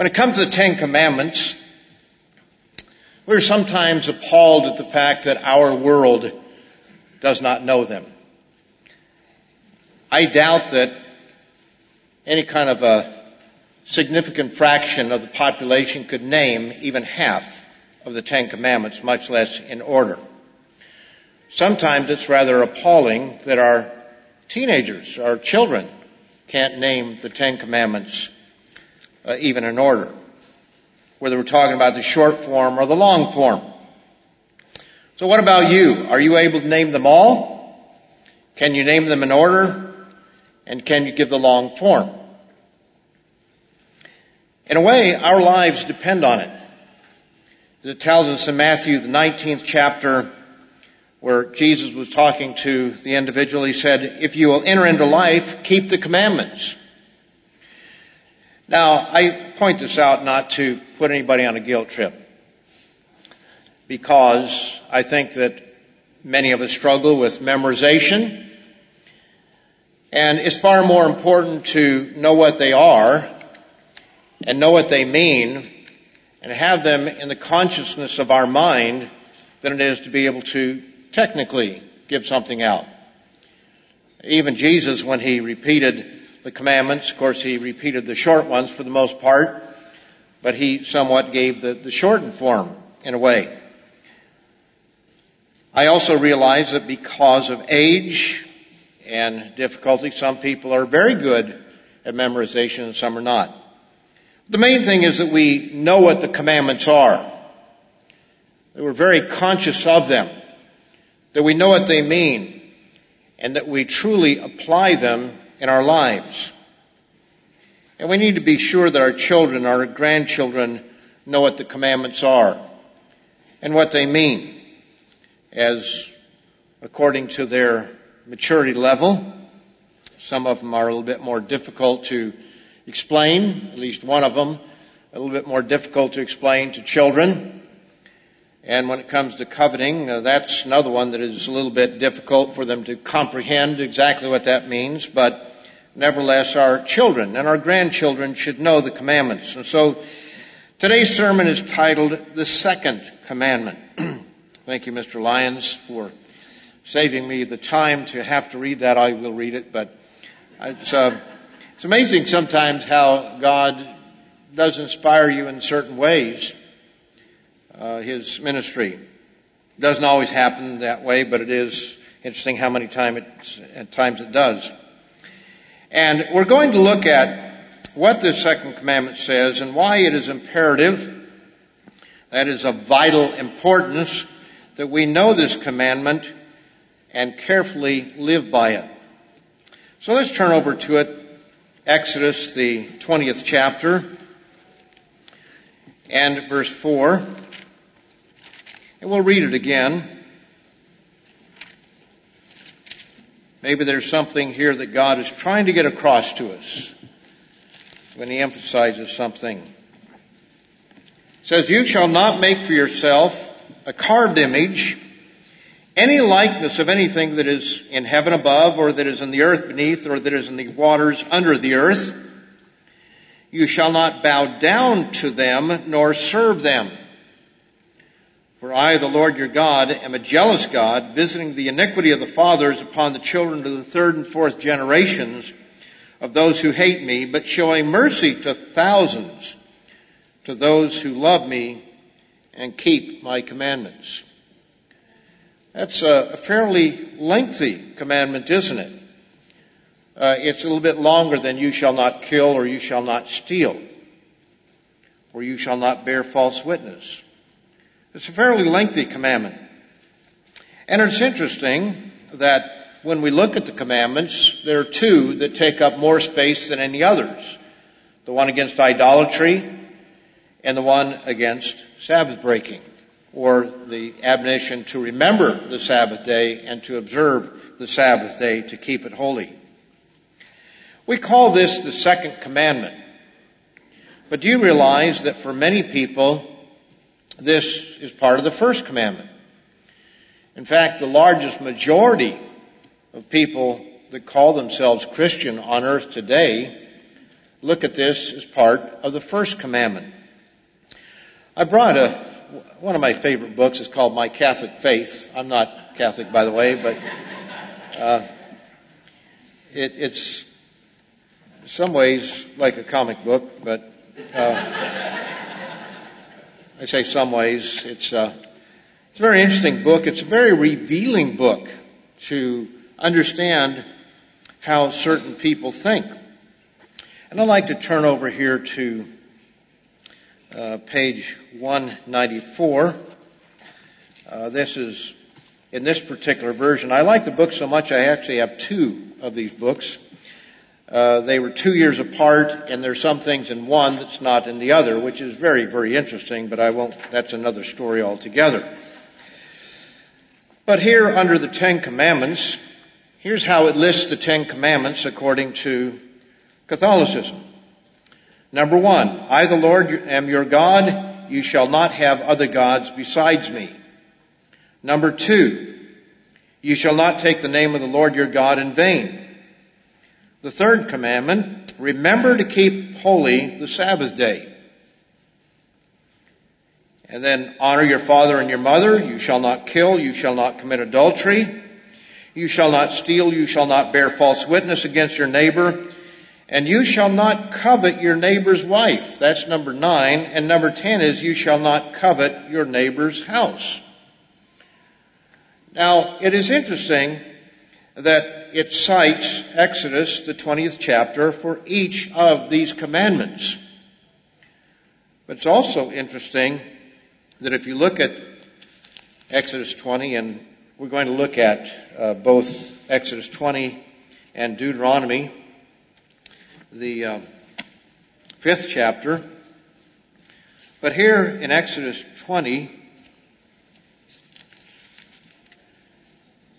When it comes to the Ten Commandments, we're sometimes appalled at the fact that our world does not know them. I doubt that any kind of a significant fraction of the population could name even half of the Ten Commandments, much less in order. Sometimes it's rather appalling that our teenagers, our children, can't name the Ten Commandments uh, even in order, whether we're talking about the short form or the long form. So what about you? Are you able to name them all? Can you name them in order? And can you give the long form? In a way, our lives depend on it. It tells us in Matthew, the 19th chapter, where Jesus was talking to the individual, he said, if you will enter into life, keep the commandments. Now, I point this out not to put anybody on a guilt trip, because I think that many of us struggle with memorization, and it's far more important to know what they are and know what they mean and have them in the consciousness of our mind than it is to be able to technically give something out. Even Jesus, when he repeated the commandments, of course he repeated the short ones for the most part, but he somewhat gave the, the shortened form in a way. I also realize that because of age and difficulty, some people are very good at memorization and some are not. The main thing is that we know what the commandments are. That we're very conscious of them. That we know what they mean. And that we truly apply them in our lives. And we need to be sure that our children, our grandchildren know what the commandments are and what they mean as according to their maturity level. Some of them are a little bit more difficult to explain, at least one of them, a little bit more difficult to explain to children. And when it comes to coveting, uh, that's another one that is a little bit difficult for them to comprehend exactly what that means, but nevertheless our children and our grandchildren should know the commandments. And so today's sermon is titled The Second Commandment. Thank you, Mr. Lyons, for saving me the time to have to read that. I will read it, but it's, uh, it's amazing sometimes how God does inspire you in certain ways. Uh, his ministry doesn't always happen that way, but it is interesting how many time it, at times it does. And we're going to look at what this second commandment says and why it is imperative, that is of vital importance, that we know this commandment and carefully live by it. So let's turn over to it Exodus, the 20th chapter, and verse 4. And we'll read it again. Maybe there's something here that God is trying to get across to us when He emphasizes something. It says, You shall not make for yourself a carved image any likeness of anything that is in heaven above, or that is in the earth beneath, or that is in the waters under the earth. You shall not bow down to them, nor serve them. For I, the Lord your God, am a jealous God, visiting the iniquity of the fathers upon the children to the third and fourth generations of those who hate me, but showing mercy to thousands, to those who love me and keep my commandments. That's a fairly lengthy commandment, isn't it? Uh, it's a little bit longer than you shall not kill or you shall not steal or you shall not bear false witness. It's a fairly lengthy commandment. And it's interesting that when we look at the commandments, there are two that take up more space than any others. The one against idolatry and the one against Sabbath breaking or the admonition to remember the Sabbath day and to observe the Sabbath day to keep it holy. We call this the second commandment. But do you realize that for many people, this is part of the first commandment? In fact, the largest majority of people that call themselves Christian on earth today look at this as part of the first commandment. I brought a, one of my favorite books is called My Catholic Faith. I'm not Catholic, by the way, but uh, it, it's in some ways like a comic book, but uh, I say some ways. It's uh, it's a very interesting book. It's a very revealing book to understand how certain people think. And I'd like to turn over here to uh, page 194. Uh, this is in this particular version. I like the book so much I actually have two of these books. Uh, they were two years apart, and there's some things in one that's not in the other, which is very, very interesting. But I won't. That's another story altogether. But here, under the Ten Commandments, here's how it lists the Ten Commandments according to Catholicism. Number one, I the Lord am your God, you shall not have other gods besides me. Number two, you shall not take the name of the Lord your God in vain. The third commandment, remember to keep holy the Sabbath day. And then honor your father and your mother. You shall not kill. You shall not commit adultery. You shall not steal. You shall not bear false witness against your neighbor. And you shall not covet your neighbor's wife. That's number nine. And number ten is you shall not covet your neighbor's house. Now, it is interesting that it cites Exodus, the 20th chapter, for each of these commandments. But it's also interesting that if you look at Exodus 20, and we're going to look at uh, both Exodus 20 and Deuteronomy, the uh, fifth chapter. But here in Exodus 20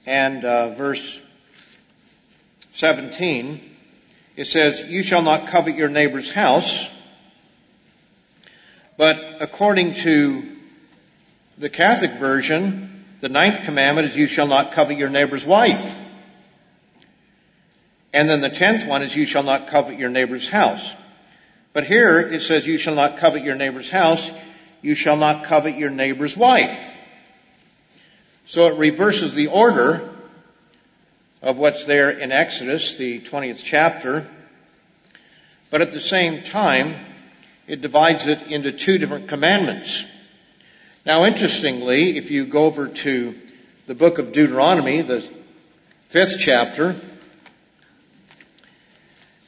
and uh, verse 17, it says, You shall not covet your neighbor's house. But according to the Catholic version, the ninth commandment is you shall not covet your neighbor's wife. And then the tenth one is you shall not covet your neighbor's house. But here it says you shall not covet your neighbor's house, you shall not covet your neighbor's wife. So it reverses the order of what's there in Exodus, the 20th chapter. But at the same time, it divides it into two different commandments. Now, interestingly, if you go over to the book of Deuteronomy, the fifth chapter,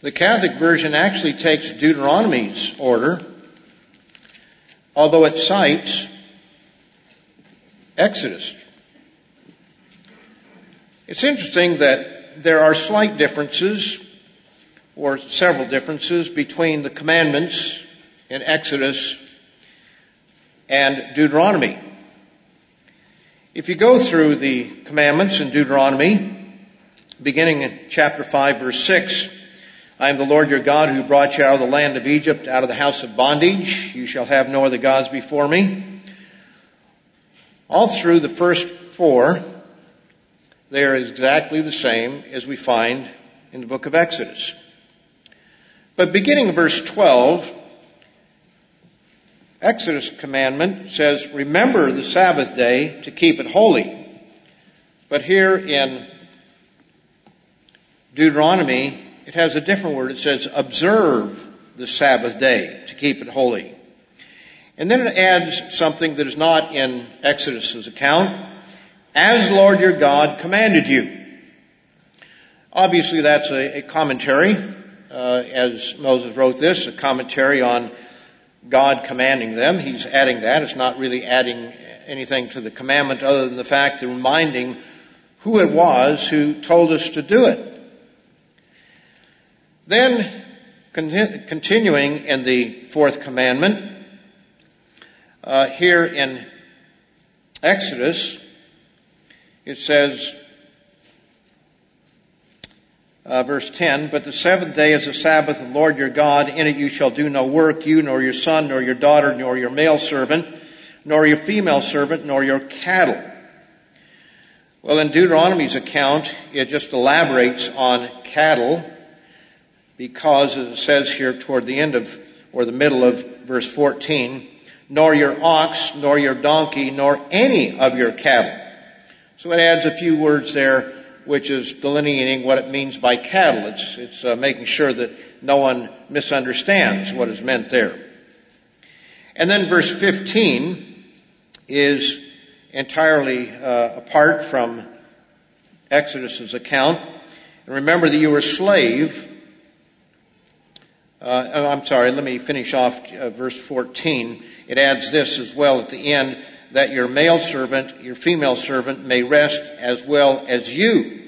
the Catholic version actually takes Deuteronomy's order, although it cites Exodus. It's interesting that there are slight differences, or several differences, between the commandments in Exodus and Deuteronomy. If you go through the commandments in Deuteronomy, beginning in chapter 5 verse 6, I am the Lord your God who brought you out of the land of Egypt, out of the house of bondage. You shall have no other gods before me. All through the first four, they are exactly the same as we find in the book of Exodus. But beginning in verse 12, Exodus commandment says, remember the Sabbath day to keep it holy. But here in Deuteronomy, it has a different word. It says, observe the Sabbath day to keep it holy. And then it adds something that is not in Exodus's account, as Lord your God commanded you. Obviously that's a, a commentary, uh, as Moses wrote this, a commentary on God commanding them. He's adding that. It's not really adding anything to the commandment other than the fact of reminding who it was who told us to do it. Then, continuing in the fourth commandment, uh, here in Exodus, it says, uh, verse 10, but the seventh day is the Sabbath of the Lord your God. In it you shall do no work, you nor your son, nor your daughter, nor your male servant, nor your female servant, nor your cattle. Well, in Deuteronomy's account, it just elaborates on cattle. because it says here toward the end of, or the middle of verse 14, nor your ox, nor your donkey, nor any of your cattle. So it adds a few words there, which is delineating what it means by cattle. It's, it's uh, making sure that no one misunderstands what is meant there. And then verse 15 is entirely uh, apart from Exodus's account. And remember that you were a slave. Uh, I'm sorry, let me finish off uh, verse 14. It adds this as well at the end, that your male servant, your female servant may rest as well as you.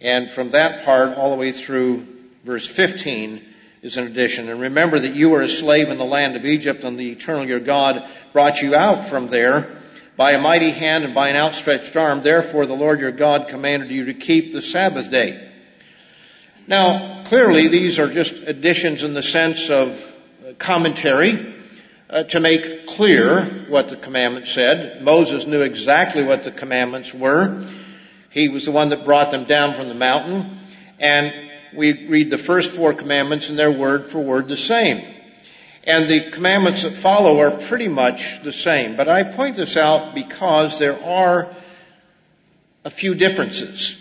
And from that part all the way through verse 15 is an addition. And remember that you were a slave in the land of Egypt and the eternal your God brought you out from there by a mighty hand and by an outstretched arm. Therefore the Lord your God commanded you to keep the Sabbath day. Now, clearly these are just additions in the sense of commentary uh, to make clear what the commandment said. Moses knew exactly what the commandments were. He was the one that brought them down from the mountain. And we read the first four commandments and they're word for word the same. And the commandments that follow are pretty much the same. But I point this out because there are a few differences.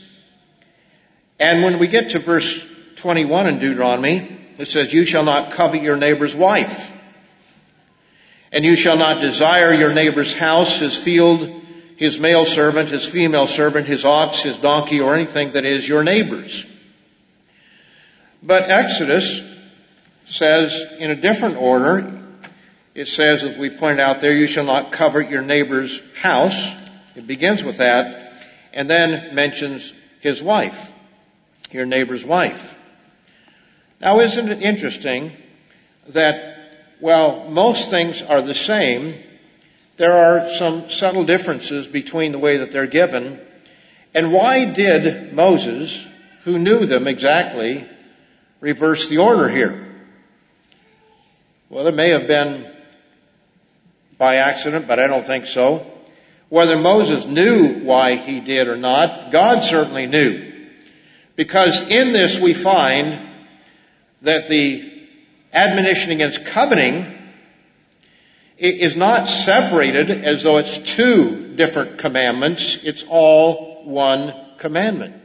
And when we get to verse 21 in Deuteronomy, it says, you shall not covet your neighbor's wife. And you shall not desire your neighbor's house, his field, his male servant, his female servant, his ox, his donkey, or anything that is your neighbor's. But Exodus says in a different order, it says, as we pointed out there, you shall not covet your neighbor's house. It begins with that, and then mentions his wife, your neighbor's wife. Now isn't it interesting that while most things are the same, there are some subtle differences between the way that they're given. And why did Moses, who knew them exactly, reverse the order here? Well, it may have been by accident, but I don't think so. Whether Moses knew why he did or not, God certainly knew. Because in this we find that the admonition against coveting is not separated as though it's two different commandments. It's all one commandment.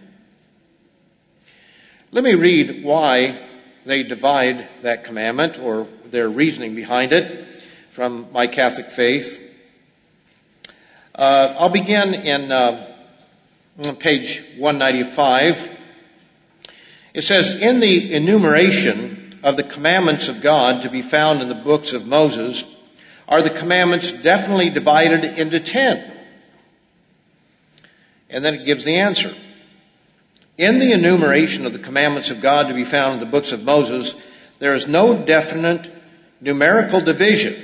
Let me read why they divide that commandment or their reasoning behind it from my Catholic faith. Uh, I'll begin in uh, page 195. It says, in the enumeration of the commandments of God to be found in the books of Moses, are the commandments definitely divided into ten? And then it gives the answer. In the enumeration of the commandments of God to be found in the books of Moses, there is no definite numerical division,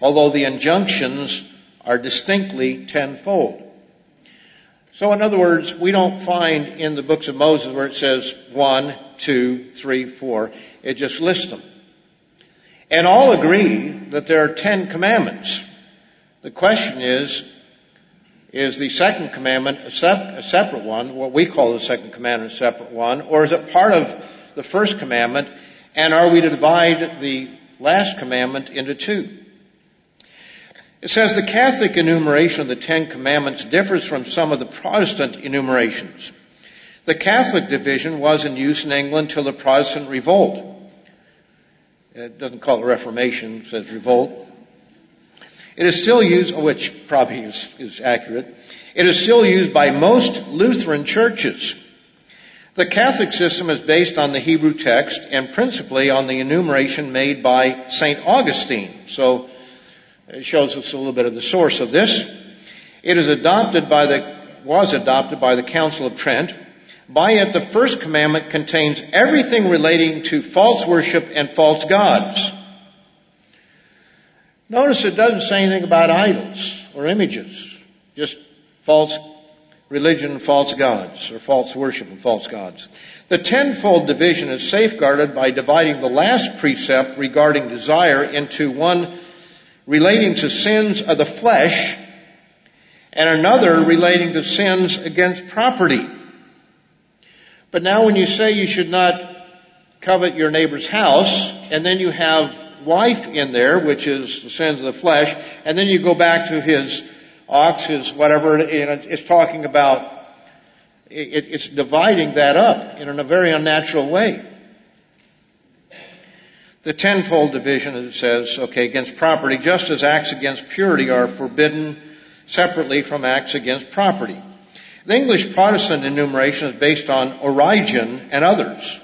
although the injunctions are distinctly tenfold. So in other words, we don't find in the books of Moses where it says one, two, three, four. It just lists them. And all agree that there are ten commandments. The question is, is the second commandment a, sep- a, separate one, what we call the second commandment a separate one, or is it part of the first commandment, and are we to divide the last commandment into two? It says the Catholic enumeration of the Ten Commandments differs from some of the Protestant enumerations. The Catholic division was in use in England till the Protestant revolt. It doesn't call it Reformation, it says revolt. It is still used, oh, which probably is, is accurate. It is still used by most Lutheran churches. The Catholic system is based on the Hebrew text and principally on the enumeration made by St. Augustine. So it shows us a little bit of the source of this. It is adopted by the, was adopted by the Council of Trent. By it, the first commandment contains everything relating to false worship and false gods. Notice it doesn't say anything about idols or images, just false religion and false gods, or false worship and false gods. The tenfold division is safeguarded by dividing the last precept regarding desire into one relating to sins of the flesh and another relating to sins against property. But now when you say you should not covet your neighbor's house, and then you have wife in there, which is the sins of the flesh, and then you go back to his ox, his whatever, and it's talking about, it's dividing that up in a very unnatural way. The tenfold division, says, okay, against property, just as acts against purity are forbidden separately from acts against property. The English Protestant enumeration is based on Origen and others.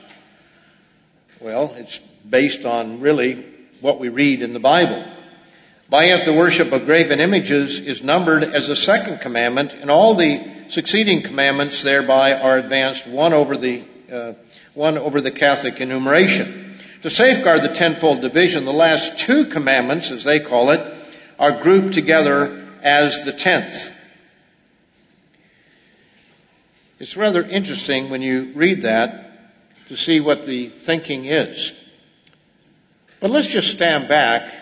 Well, it's based on really what we read in the Bible. By it, the worship of graven images is numbered as a second commandment, and all the succeeding commandments thereby are advanced one over the uh, one over the Catholic enumeration. To safeguard the tenfold division, the last two commandments, as they call it, are grouped together as the tenth. It's rather interesting when you read that to see what the thinking is. But let's just stand back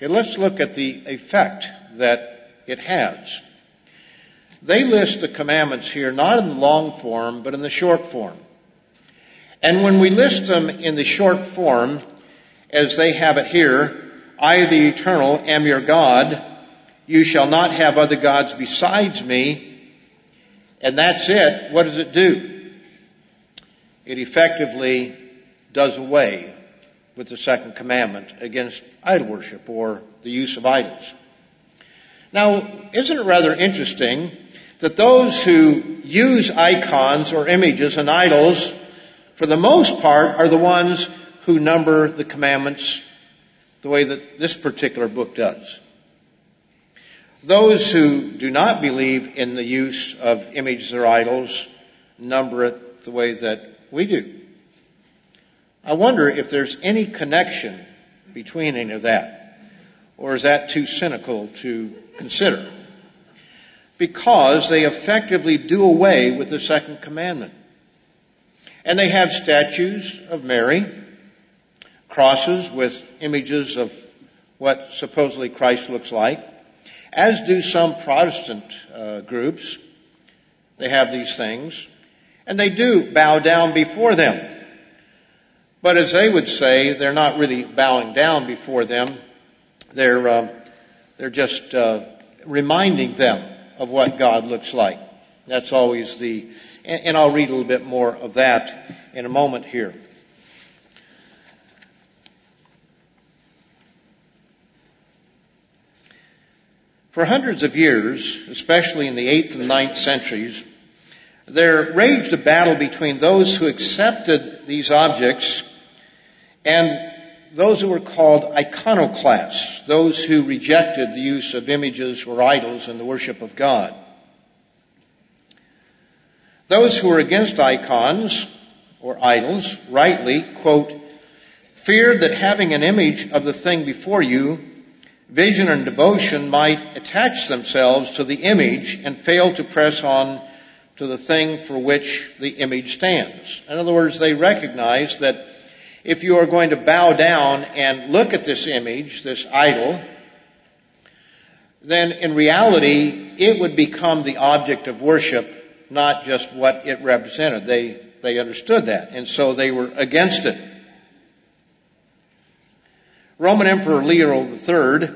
and let's look at the effect that it has. They list the commandments here not in the long form, but in the short form. And when we list them in the short form, as they have it here, I, the eternal, am your God. You shall not have other gods besides me and that's it, what does it do? It effectively does away with the second commandment against idol worship or the use of idols. Now, isn't it rather interesting that those who use icons or images and idols, for the most part, are the ones who number the commandments the way that this particular book does? Those who do not believe in the use of images or idols number it the way that we do. I wonder if there's any connection between any of that. Or is that too cynical to consider? Because they effectively do away with the second commandment. And they have statues of Mary, crosses with images of what supposedly Christ looks like, as do some Protestant uh, groups. They have these things, and they do bow down before them. But as they would say, they're not really bowing down before them. They're uh, they're just uh, reminding them of what God looks like. That's always the, and, I'll read a little bit more of that in a moment here. For hundreds of years, especially in the 8th and ninth centuries, there raged a battle between those who accepted these objects and those who were called iconoclasts, those who rejected the use of images or idols in the worship of God. Those who were against icons or idols rightly, quote, feared that having an image of the thing before you vision and devotion might attach themselves to the image and fail to press on to the thing for which the image stands. In other words, they recognize that if you are going to bow down and look at this image, this idol, then in reality, it would become the object of worship, not just what it represented. They, they understood that, and so they were against it. Roman Emperor Leo III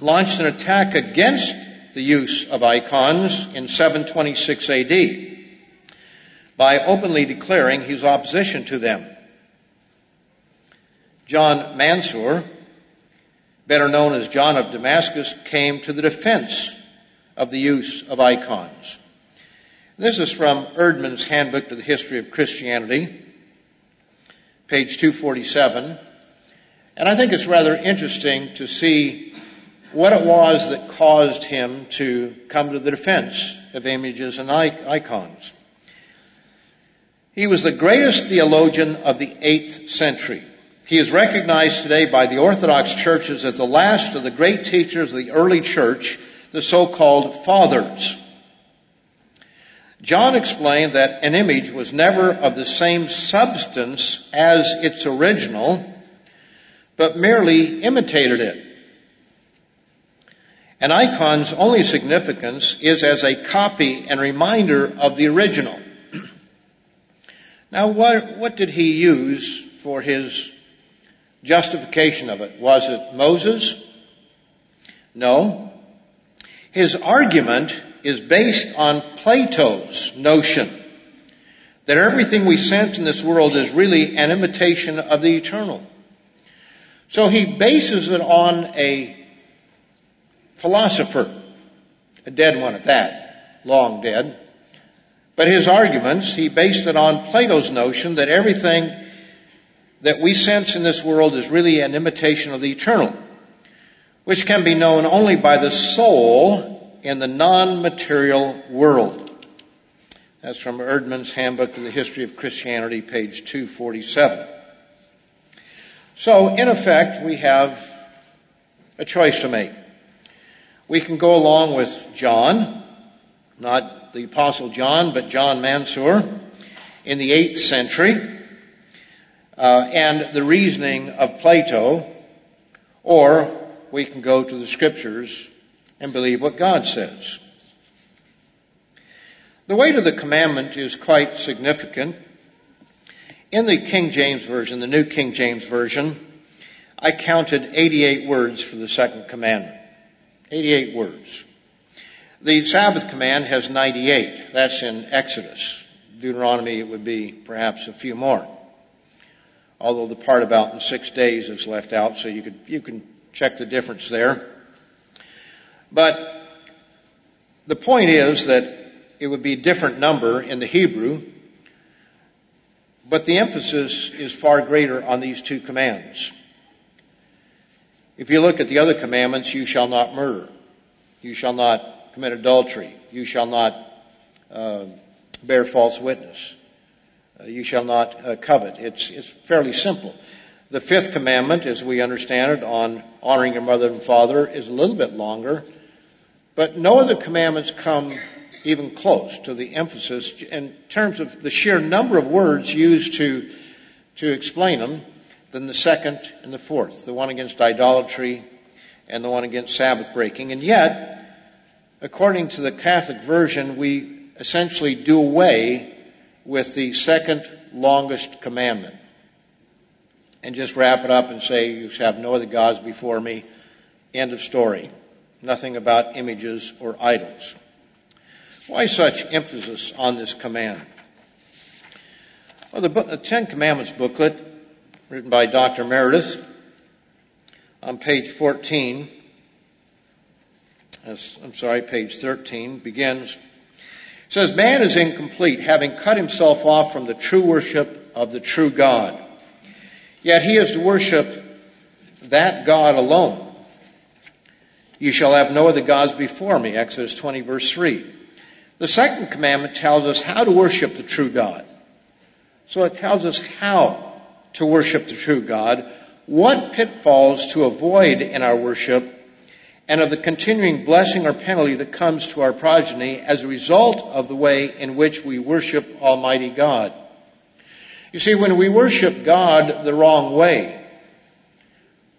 launched an attack against the use of icons in 726 AD by openly declaring his opposition to them. John Mansur, better known as John of Damascus, came to the defense of the use of icons. This is from Eerdmans' Handbook to the History of Christianity, page 247. And I think it's rather interesting to see what it was that caused him to come to the defense of images and icons. He was the greatest theologian of the 8th century. He is recognized today by the Orthodox churches as the last of the great teachers of the early church, the so-called fathers. John explained that an image was never of the same substance as its original, but merely imitated it. An icon's only significance is as a copy and reminder of the original. now what, what did he use for his justification of it. Was it Moses? No. His argument is based on Plato's notion that everything we sense in this world is really an imitation of the eternal. So he bases it on a philosopher, a dead one at that, long dead. But his arguments, he based it on Plato's notion that everything that we sense in this world is really an imitation of the eternal, which can be known only by the soul in the non-material world. That's from Eerdmans' Handbook of the History of Christianity, page 247. So, in effect, we have a choice to make. We can go along with John, not the Apostle John, but John Mansur, in the 8th century, uh, and the reasoning of Plato, or we can go to the scriptures and believe what God says. The weight of the commandment is quite significant. In the King James Version, the New King James Version, I counted 88 words for the second commandment. 88 words. The Sabbath command has 98. That's in Exodus. Deuteronomy, it would be perhaps a few more although the part about in six days is left out, so you could, you can check the difference there. But the point is that it would be a different number in the Hebrew, but the emphasis is far greater on these two commands. If you look at the other commandments, you shall not murder, you shall not commit adultery, you shall not uh, bear false witness, uh, you shall not uh, covet. It's, it's fairly simple. The fifth commandment, as we understand it, on honoring your mother and father is a little bit longer, but no other commandments come even close to the emphasis in terms of the sheer number of words used to, to explain them than the second and the fourth, the one against idolatry and the one against Sabbath breaking. And yet, according to the Catholic version, we essentially do away with the second longest commandment and just wrap it up and say, you have no other gods before me. End of story. Nothing about images or idols. Why such emphasis on this command? Well, the, book, the Ten Commandments booklet, written by Dr. Meredith, on page 14, I'm sorry, page 13, begins, says, man is incomplete, having cut himself off from the true worship of the true God. Yet he is to worship that God alone. You shall have no other gods before me, Exodus 20 verse 3. The second commandment tells us how to worship the true God. So it tells us how to worship the true God, what pitfalls to avoid in our worship, and of the continuing blessing or penalty that comes to our progeny as a result of the way in which we worship Almighty God. You see, when we worship God the wrong way,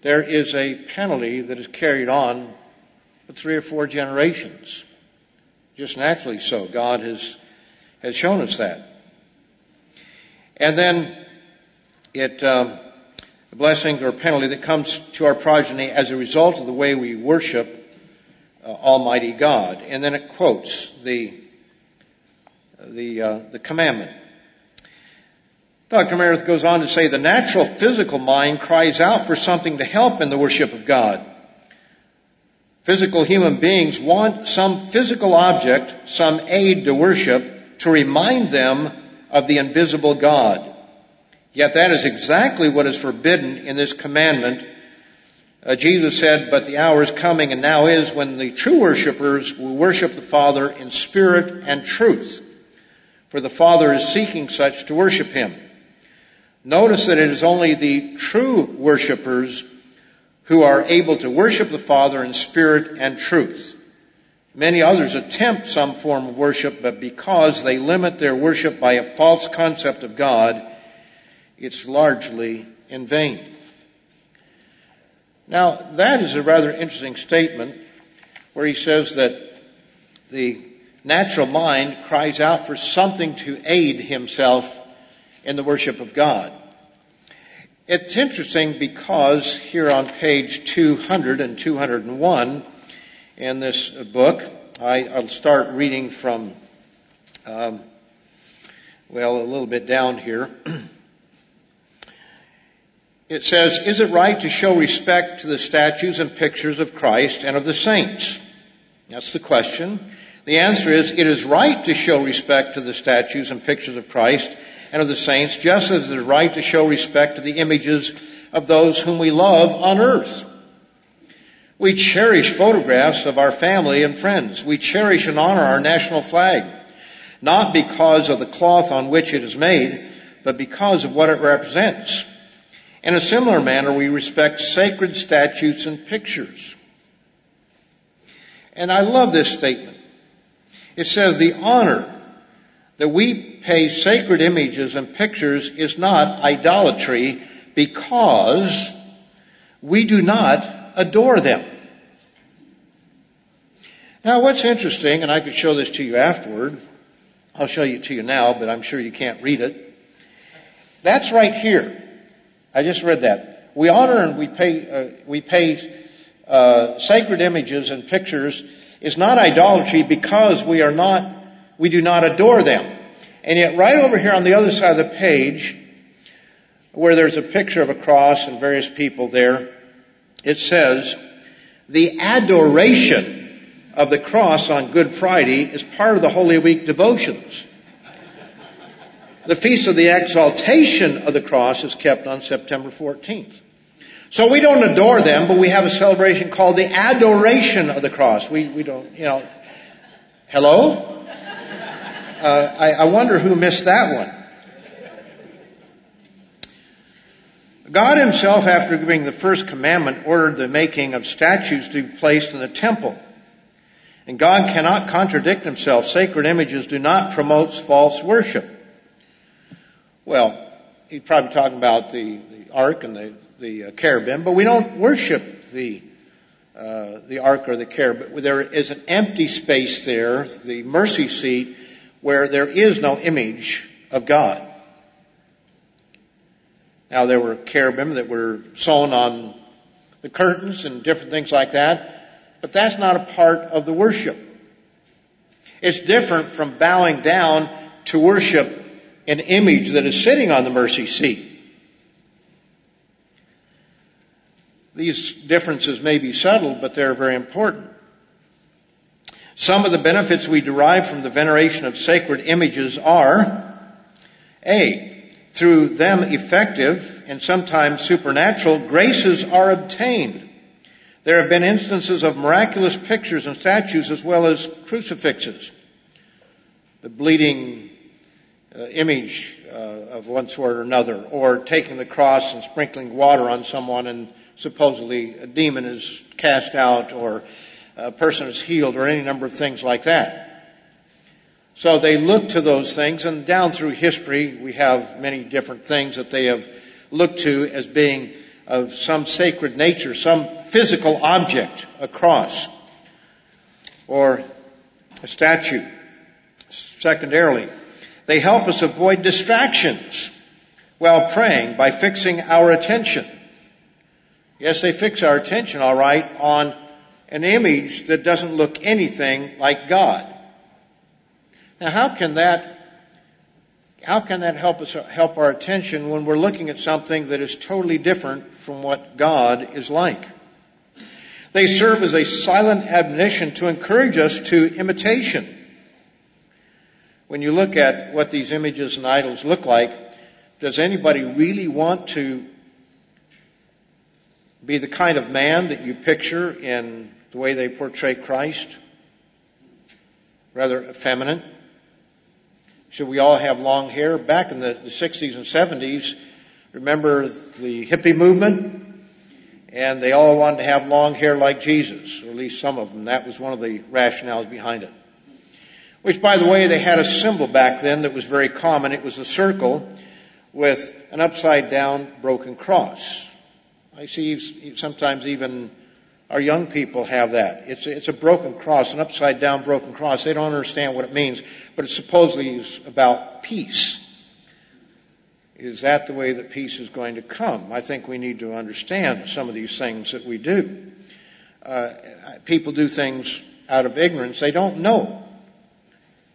there is a penalty that is carried on for three or four generations. Just naturally so. God has, has shown us that. And then it, um, the blessing or penalty that comes to our progeny as a result of the way we worship uh, Almighty God. And then it quotes the the uh, the commandment. Dr. Meredith goes on to say the natural physical mind cries out for something to help in the worship of God. Physical human beings want some physical object, some aid to worship to remind them of the invisible God. Yet that is exactly what is forbidden in this commandment. Uh, Jesus said, but the hour is coming and now is when the true worshipers will worship the Father in spirit and truth. For the Father is seeking such to worship Him. Notice that it is only the true worshipers who are able to worship the Father in spirit and truth. Many others attempt some form of worship, but because they limit their worship by a false concept of God, it's largely in vain. Now, that is a rather interesting statement where he says that the natural mind cries out for something to aid himself in the worship of God. It's interesting because here on page 200 and 201 in this book, I, will start reading from, um, well, a little bit down here. It says, is it right to show respect to the statues and pictures of Christ and of the saints? That's the question. The answer is, it is right to show respect to the statues and pictures of Christ and of the saints, just as it is right to show respect to the images of those whom we love on earth. We cherish photographs of our family and friends. We cherish and honor our national flag, not because of the cloth on which it is made, but because of what it represents. In a similar manner, we respect sacred statues and pictures. And I love this statement. It says the honor that we pay sacred images and pictures is not idolatry because we do not adore them. Now what's interesting, and I could show this to you afterward, I'll show it to you now, but I'm sure you can't read it. That's right here. I just read that. We honor and we pay, uh, we pay uh, sacred images and pictures is not idolatry because we are not, we do not adore them. And yet right over here on the other side of the page, where there's a picture of a cross and various people there, it says, the adoration of the cross on Good Friday is part of the Holy Week devotions. The Feast of the Exaltation of the Cross is kept on September 14th. So we don't adore them, but we have a celebration called the Adoration of the Cross. We, we don't, you know, hello? Uh, I, I wonder who missed that one. God himself, after giving the first commandment, ordered the making of statues to be placed in the temple. And God cannot contradict himself. Sacred images do not promote false worship. Well, he's probably talking about the, the ark and the, the uh, cherubim, but we don't worship the uh, the ark or the cherubim. There is an empty space there, the mercy seat, where there is no image of God. Now there were cherubim that were sewn on the curtains and different things like that, but that's not a part of the worship. It's different from bowing down to worship an image that is sitting on the mercy seat. These differences may be subtle, but they're very important. Some of the benefits we derive from the veneration of sacred images are A, through them effective and sometimes supernatural graces are obtained. There have been instances of miraculous pictures and statues as well as crucifixes. The bleeding uh, image uh, of one sort or another, or taking the cross and sprinkling water on someone and supposedly a demon is cast out or a person is healed or any number of things like that. So they look to those things and down through history we have many different things that they have looked to as being of some sacred nature, some physical object, a cross or a statue. Secondarily, they help us avoid distractions while praying by fixing our attention. Yes, they fix our attention all right on an image that doesn't look anything like God. Now how can that how can that help us help our attention when we're looking at something that is totally different from what God is like? They serve as a silent admonition to encourage us to imitation when you look at what these images and idols look like, does anybody really want to be the kind of man that you picture in the way they portray Christ? Rather effeminate? Should we all have long hair? Back in the, the 60s and 70s, remember the hippie movement? And they all wanted to have long hair like Jesus, or at least some of them. That was one of the rationales behind it. Which, by the way, they had a symbol back then that was very common. It was a circle with an upside down broken cross. I see sometimes even our young people have that. It's a, it's a broken cross, an upside down broken cross. They don't understand what it means, but it supposedly is about peace. Is that the way that peace is going to come? I think we need to understand some of these things that we do. Uh, people do things out of ignorance. They don't know.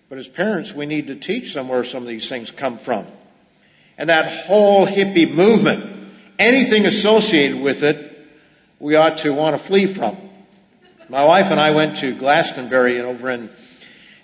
But as parents, we need to teach them where some of these things come from. And that whole hippie movement, anything associated with it, we ought to want to flee from. My wife and I went to Glastonbury over in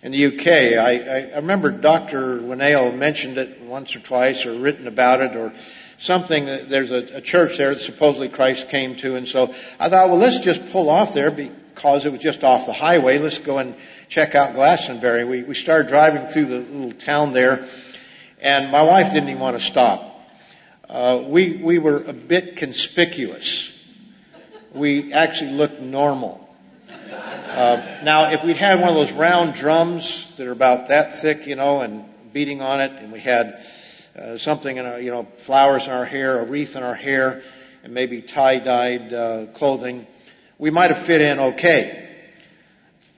in the UK. I, I, remember Dr. Winnail mentioned it once or twice or written about it or something. There's a, a church there that supposedly Christ came to and so I thought, well let's just pull off there because it was just off the highway. Let's go and check out Glastonbury. We, we started driving through the little town there and my wife didn't even want to stop. Uh, we, we were a bit conspicuous. We actually looked normal. Uh, now, if we'd had one of those round drums that are about that thick, you know, and beating on it, and we had uh, something in our, you know, flowers in our hair, a wreath in our hair, and maybe tie-dyed uh, clothing, we might have fit in okay.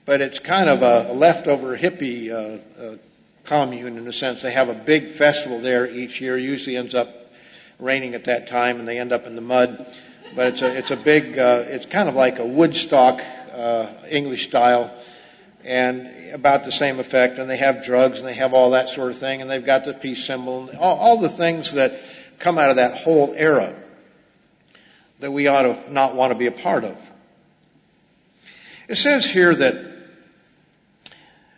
But it's kind of a, leftover hippie uh, uh, commune in a sense. They have a big festival there each year. Usually ends up raining at that time, and they end up in the mud. But it's a it's a big. Uh, it's kind of like a Woodstock uh, English style, and about the same effect. And they have drugs and they have all that sort of thing, and they've got the peace symbol, and all, all the things that come out of that whole era that we ought to not want to be a part of. It says here that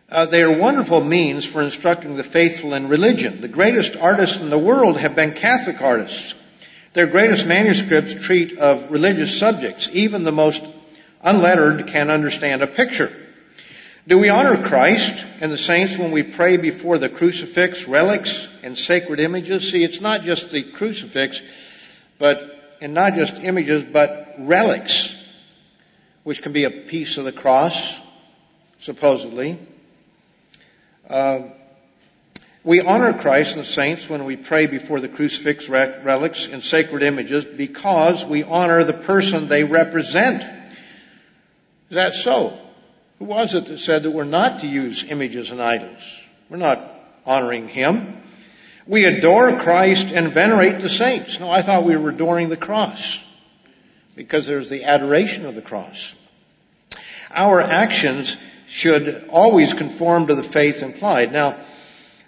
uh, they are wonderful means for instructing the faithful in religion. The greatest artists in the world have been Catholic artists. Their greatest manuscripts treat of religious subjects. Even the most unlettered can understand a picture. Do we honor Christ and the saints when we pray before the crucifix, relics, and sacred images? See, it's not just the crucifix, but, and not just images, but relics, which can be a piece of the cross, supposedly. Uh, we honor Christ and the saints when we pray before the crucifix, relics, and sacred images because we honor the person they represent. Is that so? Who was it that said that we're not to use images and idols? We're not honoring Him. We adore Christ and venerate the saints. No, I thought we were adoring the cross because there's the adoration of the cross. Our actions should always conform to the faith implied. Now,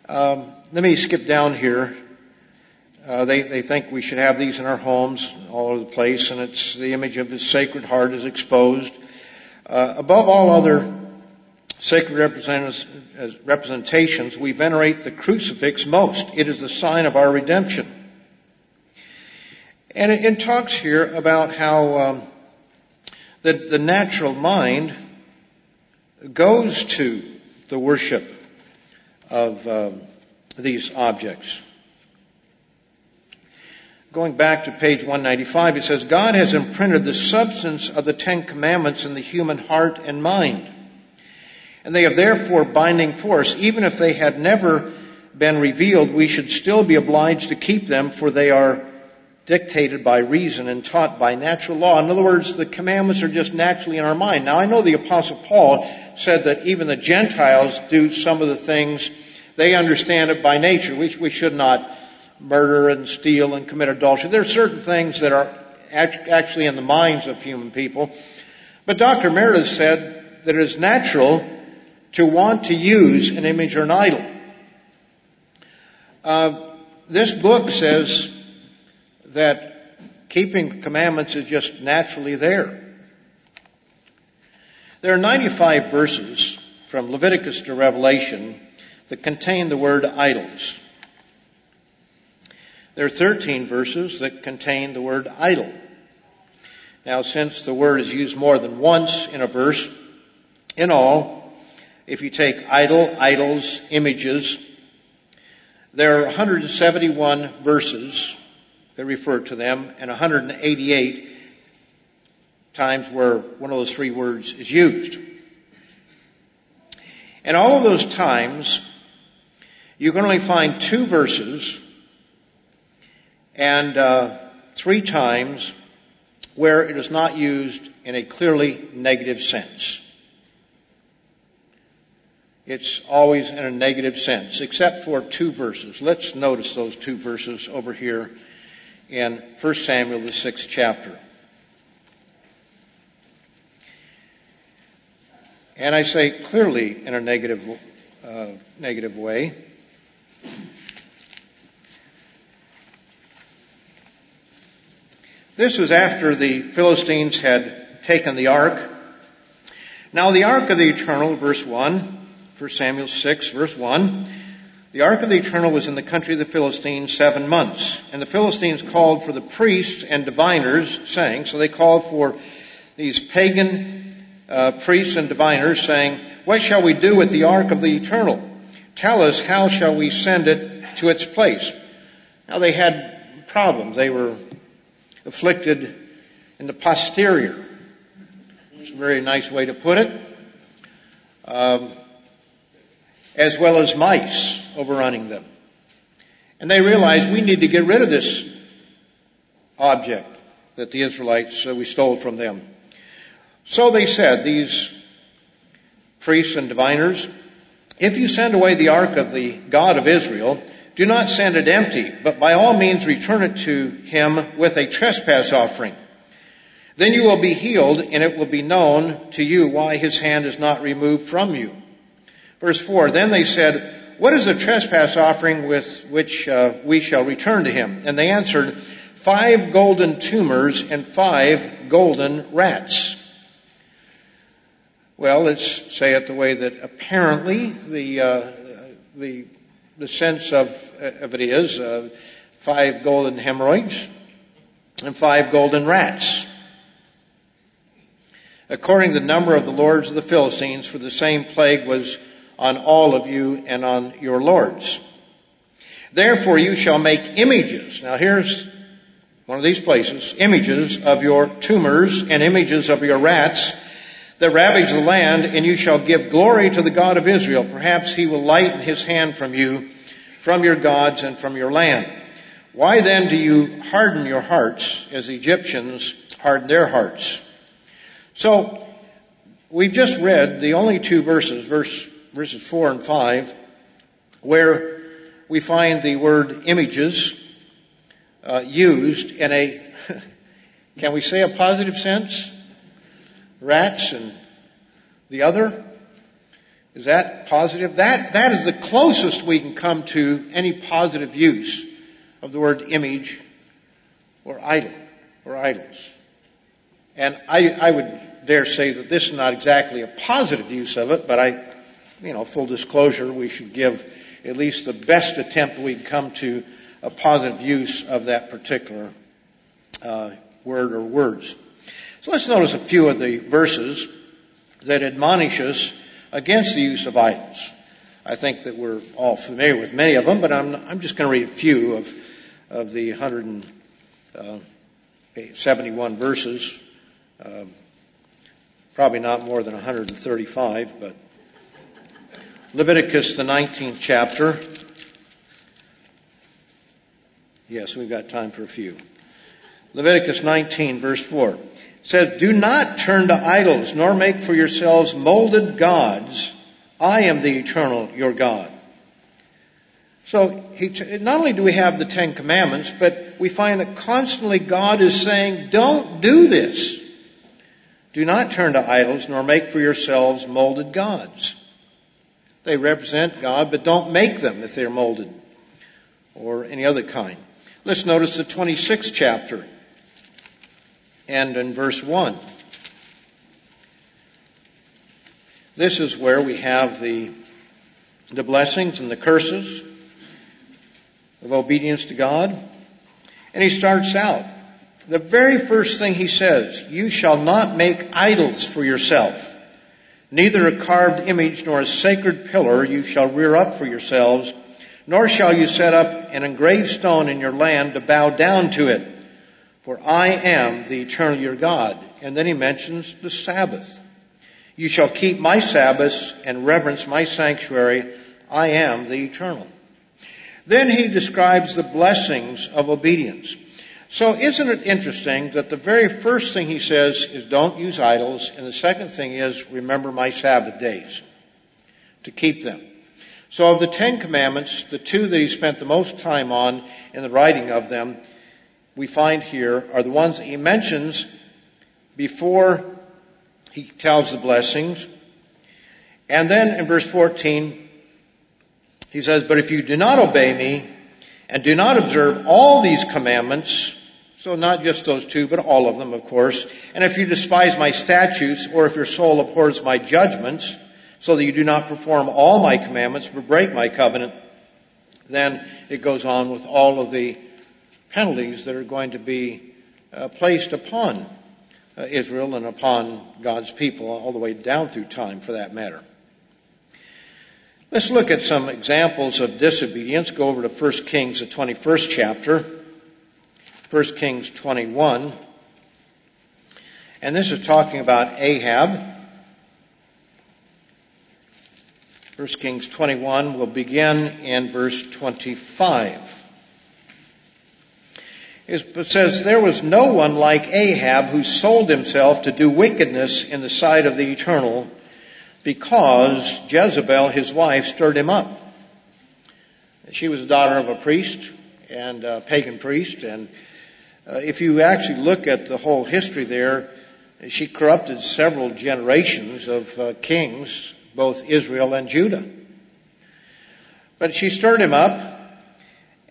um, let me skip down here. Uh, they, they think we should have these in our homes all over the place, and it's the image of His Sacred Heart is exposed. Uh, above all other sacred representations, we venerate the crucifix most. It is the sign of our redemption. And it, it talks here about how um, the, the natural mind goes to the worship of um, these objects. Going back to page 195, it says, God has imprinted the substance of the Ten Commandments in the human heart and mind. And they have therefore binding force. Even if they had never been revealed, we should still be obliged to keep them, for they are dictated by reason and taught by natural law. In other words, the commandments are just naturally in our mind. Now I know the apostle Paul said that even the Gentiles do some of the things, they understand it by nature. We, we should not murder and steal and commit adultery. There are certain things that are actually in the minds of human people. But Dr. Meredith said that it is natural to want to use an image or an idol. Uh, this book says that keeping commandments is just naturally there. There are 95 verses from Leviticus to Revelation that contain the word idols. There are 13 verses that contain the word idol. Now, since the word is used more than once in a verse, in all, if you take idol, idols, images, there are 171 verses that refer to them and 188 times where one of those three words is used. And all of those times, you can only find two verses and uh, three times where it is not used in a clearly negative sense. it's always in a negative sense, except for two verses. Let's notice those two verses over here in 1 Samuel, the sixth chapter. And I say clearly in a negative, uh, negative way. This was after the Philistines had taken the ark. Now the ark of the eternal, verse 1, 1 Samuel 6, verse 1, the ark of the eternal was in the country of the Philistines seven months. And the Philistines called for the priests and diviners, saying, so they called for these pagan uh, priests and diviners, saying, What shall we do with the ark of the eternal? Tell us, how shall we send it to its place? Now they had problems. They were afflicted in the posterior. It's a very nice way to put it. Um, as well as mice overrunning them. And they realized we need to get rid of this object that the Israelites, uh, we stole from them. So they said, these priests and diviners, if you send away the ark of the God of Israel, do not send it empty, but by all means return it to him with a trespass offering. Then you will be healed and it will be known to you why his hand is not removed from you. Verse 4, then they said, what is the trespass offering with which uh, we shall return to him? And they answered, five golden tumors and five golden rats. Well, let's say it the way that apparently the uh, the the sense of of it is uh, five golden hemorrhoids and five golden rats. According to the number of the lords of the Philistines, for the same plague was on all of you and on your lords. Therefore you shall make images. Now here's one of these places. Images of your tumors and images of your rats that ravage the land and you shall give glory to the God of Israel. Perhaps he will lighten his hand from you, from your gods and from your land. Why then do you harden your hearts as Egyptians harden their hearts? So, we've just read the only two verses, verse verses 4 and 5, where we find the word images uh, used in a, can we say a positive sense? Rats and the other? Is that positive? That, that is the closest we can come to any positive use of the word image or idol or idols. And I, I would dare say that this is not exactly a positive use of it, but I you know, full disclosure, we should give at least the best attempt we can come to a positive use of that particular uh, word or words. So let's notice a few of the verses that admonish us against the use of idols. I think that we're all familiar with many of them, but I'm, I'm just going to read a few of, of the 171 uh, verses. Uh, probably not more than 135, but Leviticus, the 19th chapter. Yes, we've got time for a few. Leviticus 19 verse 4 says, Do not turn to idols, nor make for yourselves molded gods. I am the eternal, your God. So he, not only do we have the Ten Commandments, but we find that constantly God is saying, don't do this. Do not turn to idols, nor make for yourselves molded gods. They represent God, but don't make them if they're molded or any other kind. Let's notice the 26th chapter and in verse 1. This is where we have the, the blessings and the curses of obedience to God. And he starts out. The very first thing he says, you shall not make idols for yourself. Neither a carved image nor a sacred pillar you shall rear up for yourselves, nor shall you set up an engraved stone in your land to bow down to it. For I am the eternal your God. And then he mentions the Sabbath. You shall keep my Sabbaths and reverence my sanctuary. I am the eternal. Then he describes the blessings of obedience. So isn't it interesting that the very first thing he says is don't use idols, and the second thing is remember my Sabbath days. to keep them. So of the Ten Commandments, the two that he spent the most time on in the writing of them, we find here are the ones he mentions before he tells the blessings. And then in verse 14, he says, But if you do not obey me and do not observe all these commandments, so not just those two, but all of them, of course, and if you despise my statutes or if your soul abhors my judgments, so that you do not perform all my commandments but break my covenant, then it goes on with all of the penalties that are going to be uh, placed upon uh, Israel and upon God's people all the way down through time for that matter. Let's look at some examples of disobedience. Go over to 1 Kings, the 21st chapter. 1 Kings 21. And this is talking about Ahab. 1 Kings 21 will begin in verse 25. It says, There was no one like Ahab who sold himself to do wickedness in the sight of the eternal because Jezebel, his wife, stirred him up. She was a daughter of a priest and a pagan priest and uh, if you actually look at the whole history there, she corrupted several generations of uh, kings, both Israel and Judah. But she stirred him up,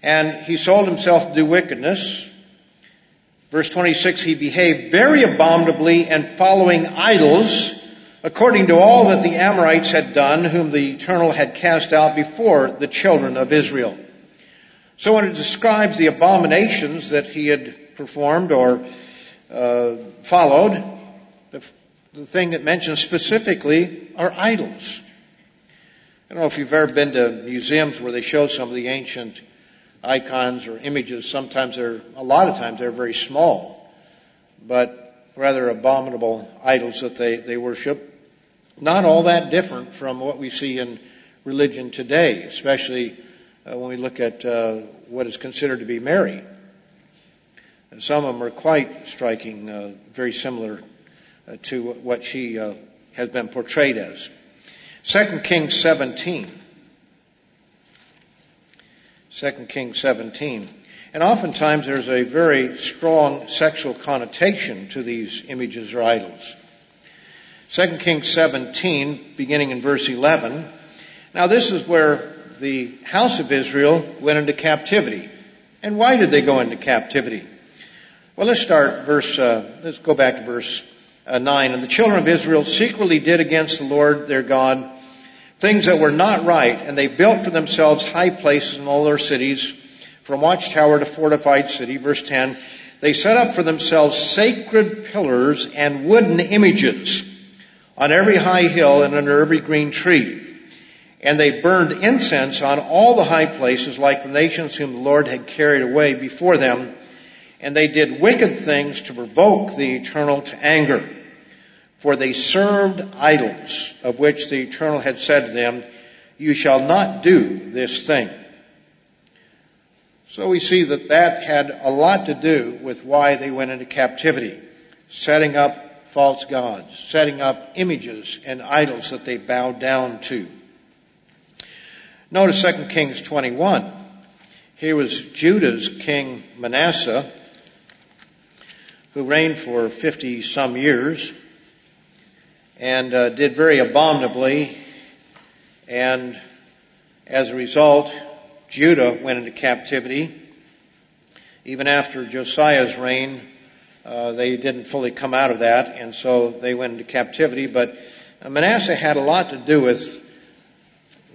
and he sold himself to do wickedness. Verse 26, he behaved very abominably and following idols, according to all that the Amorites had done, whom the Eternal had cast out before the children of Israel. So when it describes the abominations that he had performed or uh, followed. The, the thing that mentions specifically are idols. I don't know if you've ever been to museums where they show some of the ancient icons or images. Sometimes they're, a lot of times they're very small, but rather abominable idols that they, they worship. Not all that different from what we see in religion today, especially uh, when we look at uh, what is considered to be Mary. And some of them are quite striking, uh, very similar uh, to what she uh, has been portrayed as. 2 Kings 17. 2 Kings 17. And oftentimes there's a very strong sexual connotation to these images or idols. 2 Kings 17, beginning in verse 11. Now this is where the house of Israel went into captivity. And why did they go into captivity? Well, let's start verse, uh, let's go back to verse uh, 9. And the children of Israel secretly did against the Lord their God things that were not right, and they built for themselves high places in all their cities, from watchtower to fortified city. Verse 10. They set up for themselves sacred pillars and wooden images on every high hill and under every green tree. And they burned incense on all the high places like the nations whom the Lord had carried away before them and they did wicked things to provoke the eternal to anger. For they served idols, of which the eternal had said to them, you shall not do this thing. So we see that that had a lot to do with why they went into captivity. Setting up false gods, setting up images and idols that they bowed down to. Notice 2 Kings 21. Here was Judah's king Manasseh, who reigned for 50 some years and uh, did very abominably. And as a result, Judah went into captivity. Even after Josiah's reign, uh, they didn't fully come out of that, and so they went into captivity. But Manasseh had a lot to do with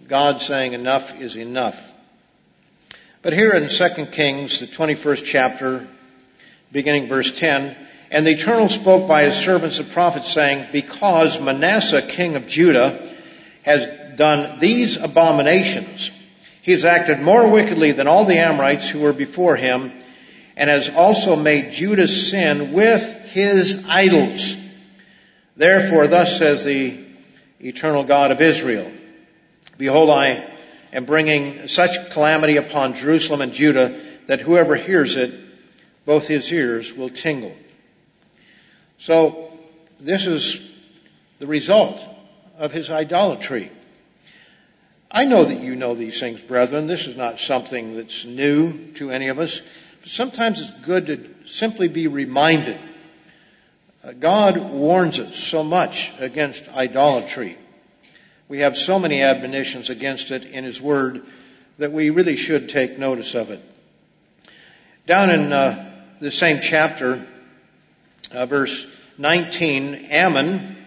God saying enough is enough. But here in 2 Kings, the 21st chapter, beginning verse 10, and the Eternal spoke by his servants the prophets saying, because Manasseh, king of Judah, has done these abominations, he has acted more wickedly than all the Amorites who were before him, and has also made Judah sin with his idols. Therefore, thus says the eternal God of Israel, Behold, I am bringing such calamity upon Jerusalem and Judah that whoever hears it both his ears will tingle. So this is the result of his idolatry. I know that you know these things, brethren. This is not something that's new to any of us. But sometimes it's good to simply be reminded. Uh, God warns us so much against idolatry. We have so many admonitions against it in His Word that we really should take notice of it. Down in uh, the same chapter, uh, verse 19, Amon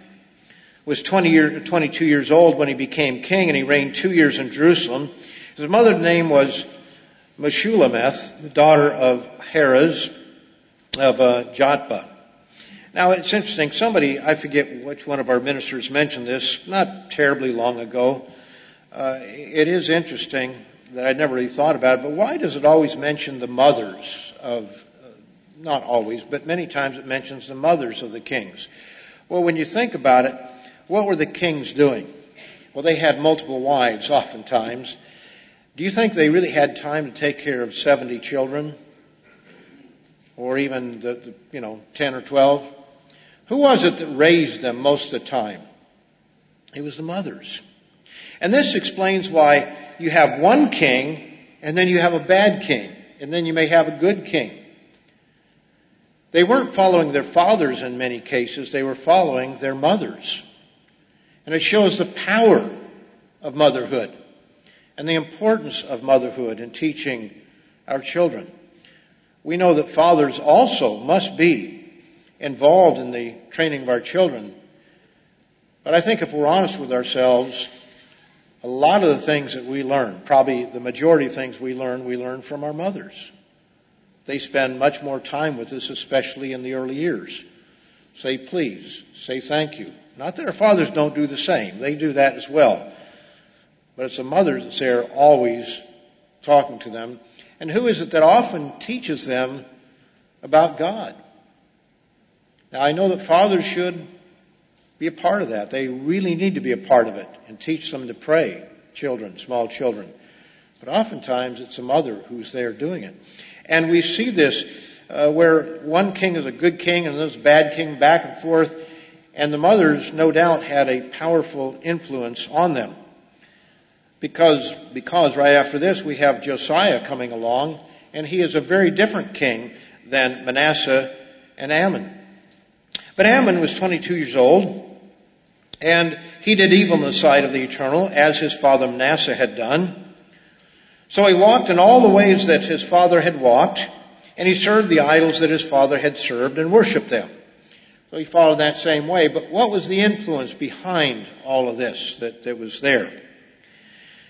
was 20 year, 22 years old when he became king and he reigned two years in Jerusalem. His mother's name was Meshullemeth, the daughter of Haruz of uh, Jotbah. Now it's interesting, somebody, I forget which one of our ministers mentioned this, not terribly long ago. Uh, it is interesting that I'd never really thought about it, but why does it always mention the mothers of, not always, but many times it mentions the mothers of the kings? Well, when you think about it, what were the kings doing? Well, they had multiple wives oftentimes. Do you think they really had time to take care of 70 children? Or even the, the, you know, 10 or 12? Who was it that raised them most of the time? It was the mothers. And this explains why you have one king and then you have a bad king and then you may have a good king. They weren't following their fathers in many cases, they were following their mothers. And it shows the power of motherhood and the importance of motherhood in teaching our children. We know that fathers also must be involved in the training of our children. But I think if we're honest with ourselves, a lot of the things that we learn, probably the majority of things we learn, we learn from our mothers. They spend much more time with us, especially in the early years. Say please, say thank you, not that our fathers don't do the same. They do that as well. But it's the mothers that's there always talking to them. And who is it that often teaches them about God? Now I know that fathers should be a part of that. They really need to be a part of it and teach them to pray, children, small children. But oftentimes it's a mother who's there doing it. And we see this uh, where one king is a good king and a bad king back and forth. And the mothers, no doubt, had a powerful influence on them. Because, because right after this we have Josiah coming along, and he is a very different king than Manasseh and Amon. But Amon was 22 years old, and he did evil in the sight of the Eternal, as his father Manasseh had done. So he walked in all the ways that his father had walked, and he served the idols that his father had served and worshiped them. So he followed that same way. But what was the influence behind all of this that, that was there?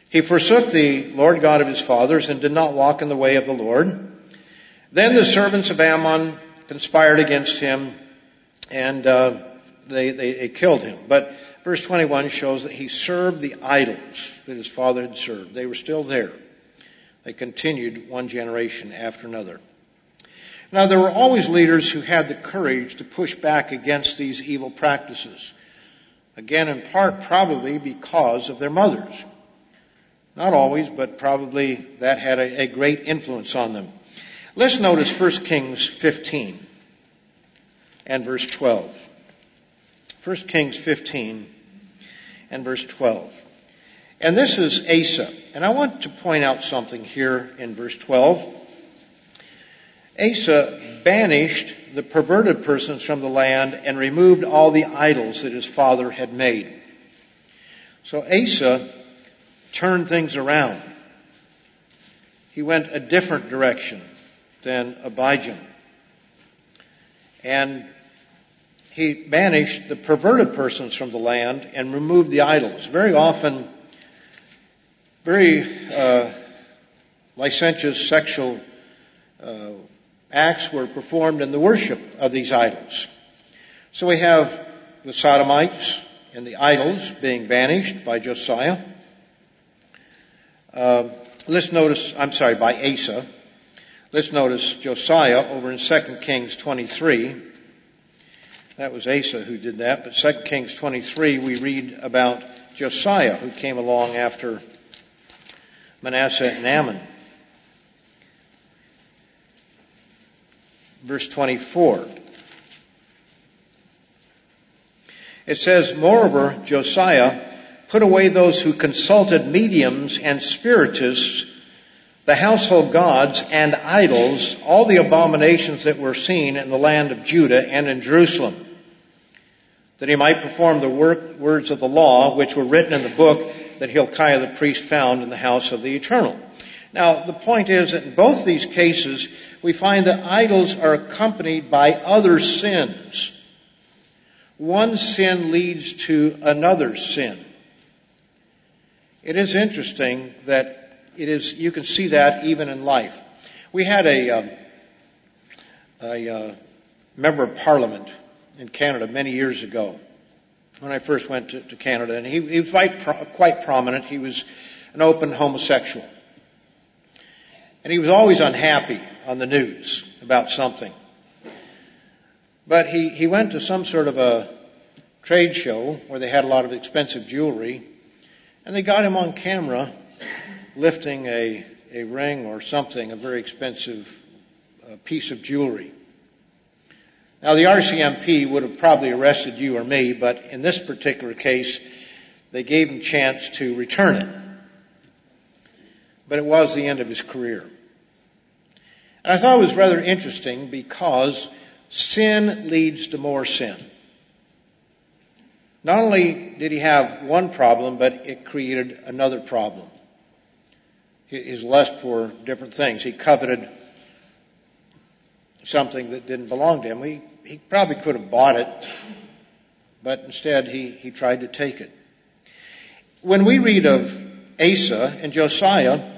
He forsook the Lord God of his fathers and did not walk in the way of the Lord. Then the servants of Amon conspired against him and uh, they, they, they killed him. But verse 21 shows that he served the idols that his father had served. They were still there. They continued one generation after another. Now there were always leaders who had the courage to push back against these evil practices. Again, in part probably because of their mothers. Not always, but probably that had a, a great influence on them. Let's notice 1 Kings 15 and verse 12. 1 Kings 15 and verse 12. And this is Asa. And I want to point out something here in verse 12. Asa banished the perverted persons from the land and removed all the idols that his father had made. So Asa turned things around. He went a different direction than Abijam. And he banished the perverted persons from the land and removed the idols. Very often, very uh, licentious sexual uh, acts were performed in the worship of these idols. So we have the Sodomites and the idols being banished by Josiah. Uh, let's notice, I'm sorry, by Asa. Let's notice Josiah over in 2 Kings 23. That was Asa who did that, but 2 Kings 23 we read about Josiah who came along after Manasseh and Amon. verse 24. It says, Moreover, Josiah put away those who consulted mediums and spiritists, the household gods and idols, all the abominations that were seen in the land of Judah and in Jerusalem, that he might perform the work, words of the law which were written in the book that Hilkiah the priest found in the house of the eternal. Now, the point is that in both these cases, we find that idols are accompanied by other sins. One sin leads to another sin. It is interesting that it is, you can see that even in life. We had a, um, a uh, member of parliament in Canada many years ago when I first went to, to Canada, and he, he was quite, quite prominent. He was an open homosexual. And he was always unhappy on the news about something. But he, he went to some sort of a trade show where they had a lot of expensive jewelry, and they got him on camera lifting a, a ring or something, a very expensive uh, piece of jewelry. Now the RCMP would have probably arrested you or me, but in this particular case, they gave him a chance to return it. But it was the end of his career. And I thought it was rather interesting because sin leads to more sin. Not only did he have one problem, but it created another problem. His lust for different things. He coveted something that didn't belong to him. He, he probably could have bought it, but instead he, he tried to take it. When we read of Asa and Josiah,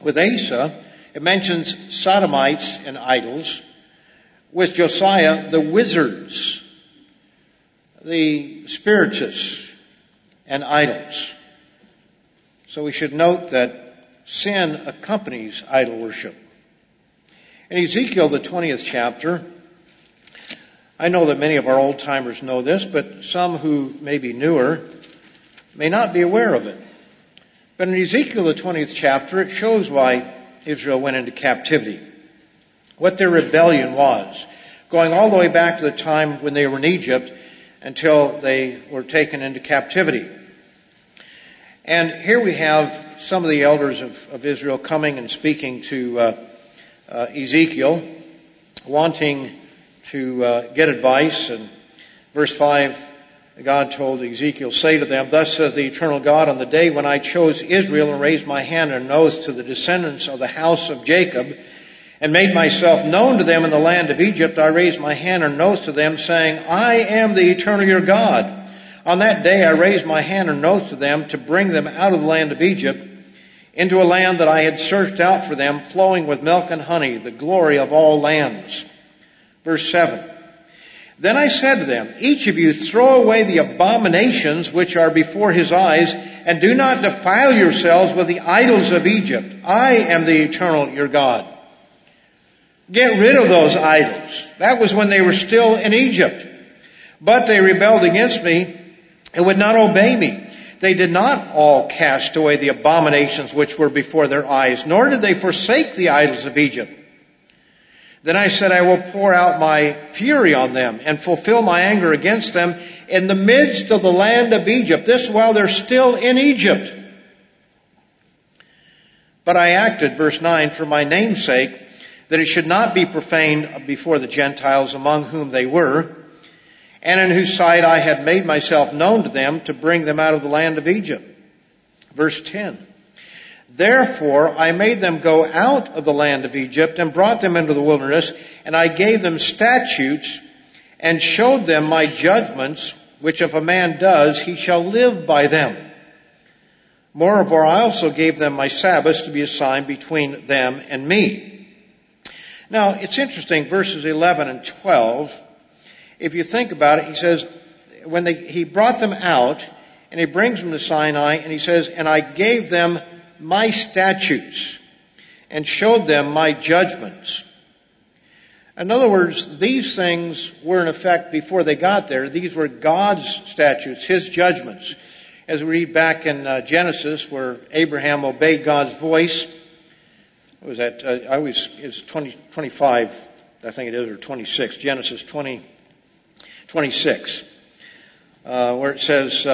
with Asa, it mentions sodomites and idols. With Josiah, the wizards, the spiritists, and idols. So we should note that sin accompanies idol worship. In Ezekiel, the 20th chapter, I know that many of our old timers know this, but some who may be newer may not be aware of it. But in Ezekiel, the 20th chapter, it shows why Israel went into captivity. What their rebellion was. Going all the way back to the time when they were in Egypt until they were taken into captivity. And here we have some of the elders of, of Israel coming and speaking to uh, uh, Ezekiel, wanting to uh, get advice. And verse 5 God told Ezekiel, say to them, thus says the eternal God, on the day when I chose Israel and raised my hand and oath to the descendants of the house of Jacob and made myself known to them in the land of Egypt, I raised my hand and oath to them saying, I am the eternal your God. On that day I raised my hand and oath to them to bring them out of the land of Egypt into a land that I had searched out for them, flowing with milk and honey, the glory of all lands. Verse 7. Then I said to them, each of you throw away the abominations which are before his eyes and do not defile yourselves with the idols of Egypt. I am the eternal your God. Get rid of those idols. That was when they were still in Egypt. But they rebelled against me and would not obey me. They did not all cast away the abominations which were before their eyes, nor did they forsake the idols of Egypt. Then I said, I will pour out my fury on them and fulfill my anger against them in the midst of the land of Egypt. This while they're still in Egypt. But I acted, verse 9, for my name's sake, that it should not be profaned before the Gentiles among whom they were, and in whose sight I had made myself known to them to bring them out of the land of Egypt. Verse 10. Therefore I made them go out of the land of Egypt and brought them into the wilderness, and I gave them statutes and showed them my judgments, which if a man does, he shall live by them. Moreover, I also gave them my Sabbaths to be a sign between them and me. Now, it's interesting, verses 11 and 12, if you think about it, he says, when they, he brought them out, and he brings them to Sinai, and he says, and I gave them my statutes and showed them my judgments. In other words, these things were in effect before they got there. These were God's statutes, His judgments. As we read back in uh, Genesis where Abraham obeyed God's voice, what was that? Uh, I always, it's 20, 25, I think it is, or 26, Genesis 20, 26, uh, where it says,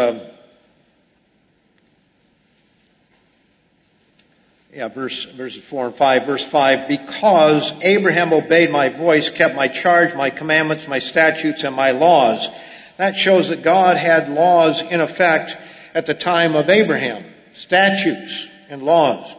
yeah, verse, verses 4 and 5. Verse 5, because Abraham obeyed my voice, kept my charge, my commandments, my statutes, and my laws. That shows that God had laws in effect at the time of Abraham. Statutes and laws.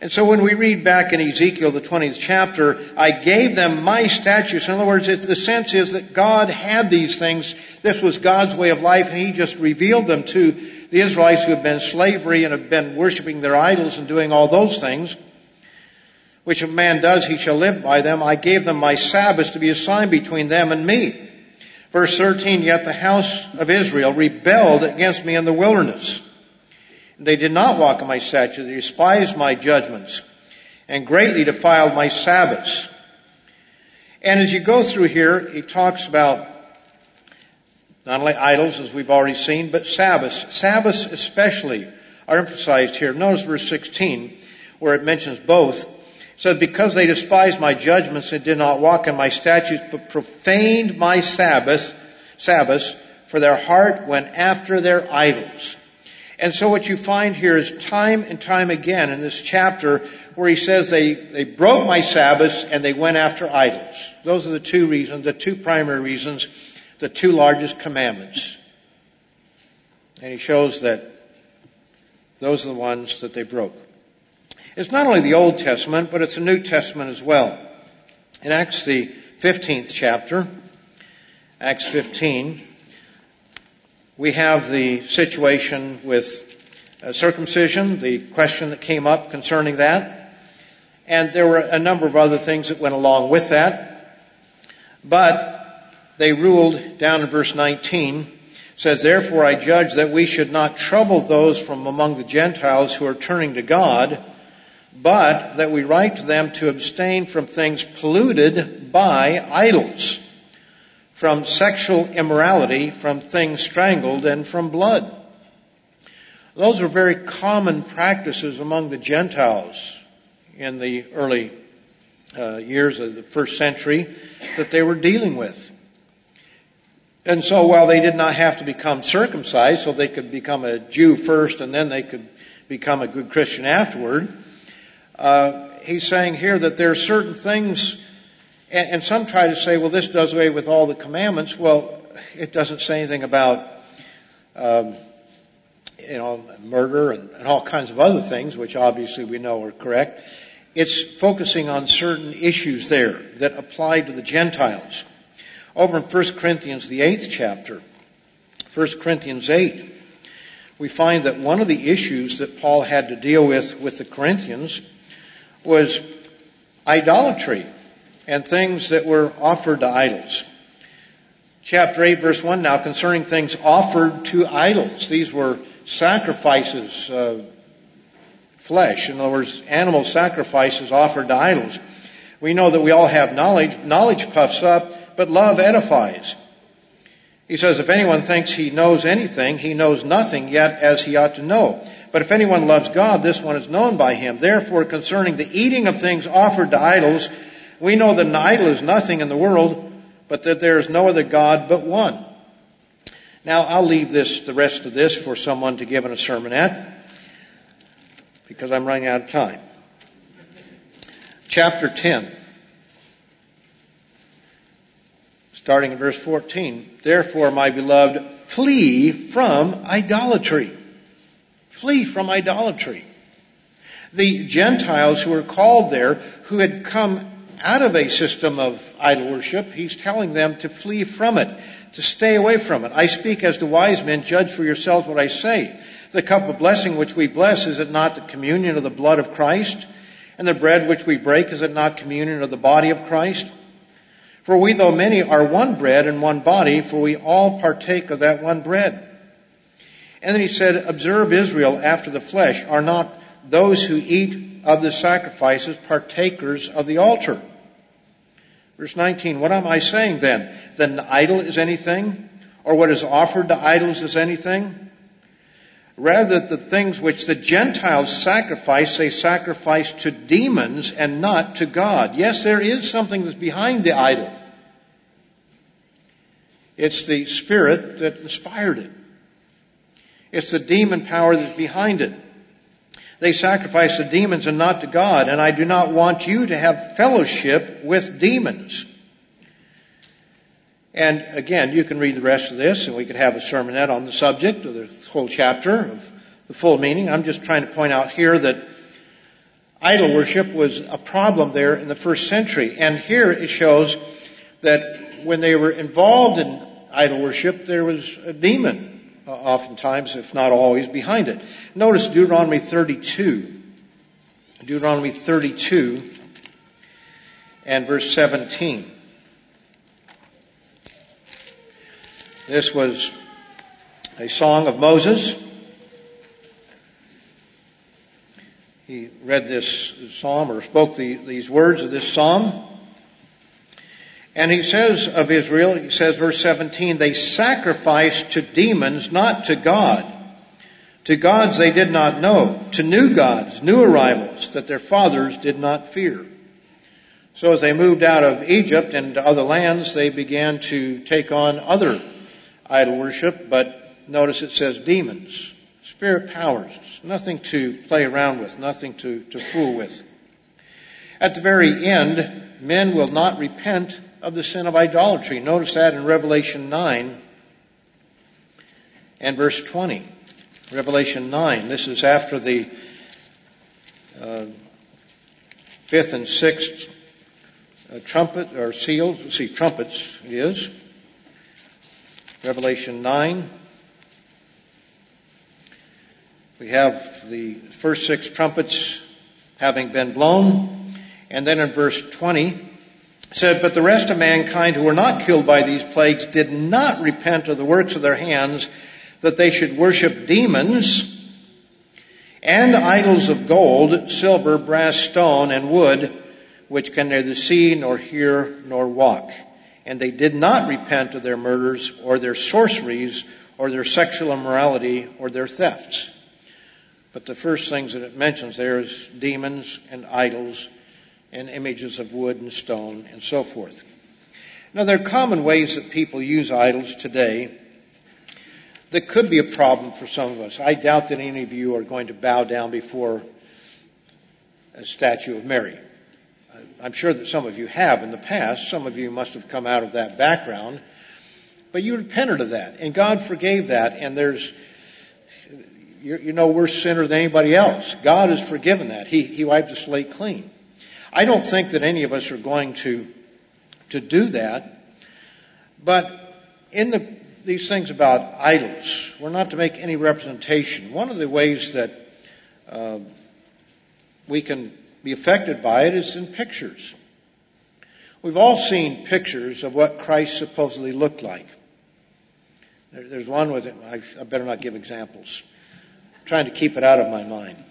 And so when we read back in Ezekiel, the 20th chapter, I gave them my statutes. In other words, the sense is that God had these things. This was God's way of life and He just revealed them to the Israelites who have been in slavery and have been worshiping their idols and doing all those things. Which a man does, he shall live by them. I gave them my Sabbaths to be a sign between them and me. Verse 13, yet the house of Israel rebelled against me in the wilderness. They did not walk in my statutes. They despised my judgments and greatly defiled my Sabbaths. And as you go through here, he talks about not only idols, as we've already seen, but Sabbaths. Sabbaths especially are emphasized here. Notice verse 16, where it mentions both. It says, because they despised my judgments and did not walk in my statutes, but profaned my Sabbath, Sabbaths, for their heart went after their idols. And so what you find here is time and time again in this chapter where he says they, they broke my Sabbaths and they went after idols. Those are the two reasons, the two primary reasons, the two largest commandments. And he shows that those are the ones that they broke. It's not only the Old Testament, but it's the New Testament as well. In Acts the 15th chapter, Acts 15, we have the situation with uh, circumcision, the question that came up concerning that. And there were a number of other things that went along with that. But they ruled down in verse 19, says, Therefore I judge that we should not trouble those from among the Gentiles who are turning to God, but that we write to them to abstain from things polluted by idols from sexual immorality, from things strangled, and from blood. Those were very common practices among the Gentiles in the early uh, years of the first century that they were dealing with. And so while they did not have to become circumcised, so they could become a Jew first and then they could become a good Christian afterward, uh, he's saying here that there are certain things and, and some try to say, well, this does away with all the commandments. Well, it doesn't say anything about, um, you know, murder and, and all kinds of other things, which obviously we know are correct. It's focusing on certain issues there that apply to the Gentiles. Over in 1 Corinthians, the eighth chapter, 1 Corinthians 8, we find that one of the issues that Paul had to deal with with the Corinthians was idolatry and things that were offered to idols. Chapter 8 verse 1 now concerning things offered to idols. These were sacrifices, uh, flesh. In other words, animal sacrifices offered to idols. We know that we all have knowledge. Knowledge puffs up, but love edifies. He says, if anyone thinks he knows anything, he knows nothing yet as he ought to know. But if anyone loves God, this one is known by him. Therefore, concerning the eating of things offered to idols, we know that an idol is nothing in the world, but that there is no other God but one. Now, I'll leave this, the rest of this for someone to give in a sermon at, because I'm running out of time. Chapter 10. Starting in verse 14. Therefore, my beloved, flee from idolatry. Flee from idolatry. The Gentiles who were called there, who had come out of a system of idol worship, he's telling them to flee from it, to stay away from it. I speak as the wise men, judge for yourselves what I say. The cup of blessing which we bless, is it not the communion of the blood of Christ? And the bread which we break, is it not communion of the body of Christ? For we, though many, are one bread and one body, for we all partake of that one bread. And then he said, observe Israel after the flesh. Are not those who eat of the sacrifices partakers of the altar? Verse 19, what am I saying then? That an idol is anything? Or what is offered to idols is anything? Rather the things which the Gentiles sacrifice, they sacrifice to demons and not to God. Yes, there is something that's behind the idol. It's the spirit that inspired it. It's the demon power that's behind it. They sacrifice to demons and not to God, and I do not want you to have fellowship with demons. And again, you can read the rest of this, and we could have a sermonette on the subject of the whole chapter of the full meaning. I'm just trying to point out here that idol worship was a problem there in the first century. And here it shows that when they were involved in idol worship, there was a demon uh, oftentimes, if not always, behind it. Notice Deuteronomy 32. Deuteronomy 32 and verse 17. This was a song of Moses. He read this psalm or spoke the, these words of this psalm. And he says of Israel, he says verse 17, they sacrificed to demons, not to God. To gods they did not know, to new gods, new arrivals that their fathers did not fear. So as they moved out of Egypt and to other lands, they began to take on other idol worship, but notice it says demons, spirit powers, nothing to play around with, nothing to, to fool with. At the very end, men will not repent of the sin of idolatry. Notice that in Revelation 9 and verse 20. Revelation 9. This is after the uh, fifth and sixth uh, trumpet or seals. See, trumpets it is. Revelation 9. We have the first six trumpets having been blown. And then in verse 20, said, But the rest of mankind who were not killed by these plagues did not repent of the works of their hands, that they should worship demons and idols of gold, silver, brass, stone, and wood, which can neither see, nor hear, nor walk. And they did not repent of their murders, or their sorceries, or their sexual immorality, or their thefts. But the first things that it mentions there is demons and idols and images of wood and stone and so forth. Now there are common ways that people use idols today that could be a problem for some of us. I doubt that any of you are going to bow down before a statue of Mary. I'm sure that some of you have in the past. Some of you must have come out of that background. But you repented of that, and God forgave that, and there's, you're, no worse sinner than anybody else. God has forgiven that. He, he wiped the slate clean. I don't think that any of us are going to, to do that. But in the, these things about idols, we're not to make any representation. One of the ways that uh, we can be affected by it is in pictures. We've all seen pictures of what Christ supposedly looked like. there's one with it. I, I better not give examples. I'm trying to keep it out of my mind.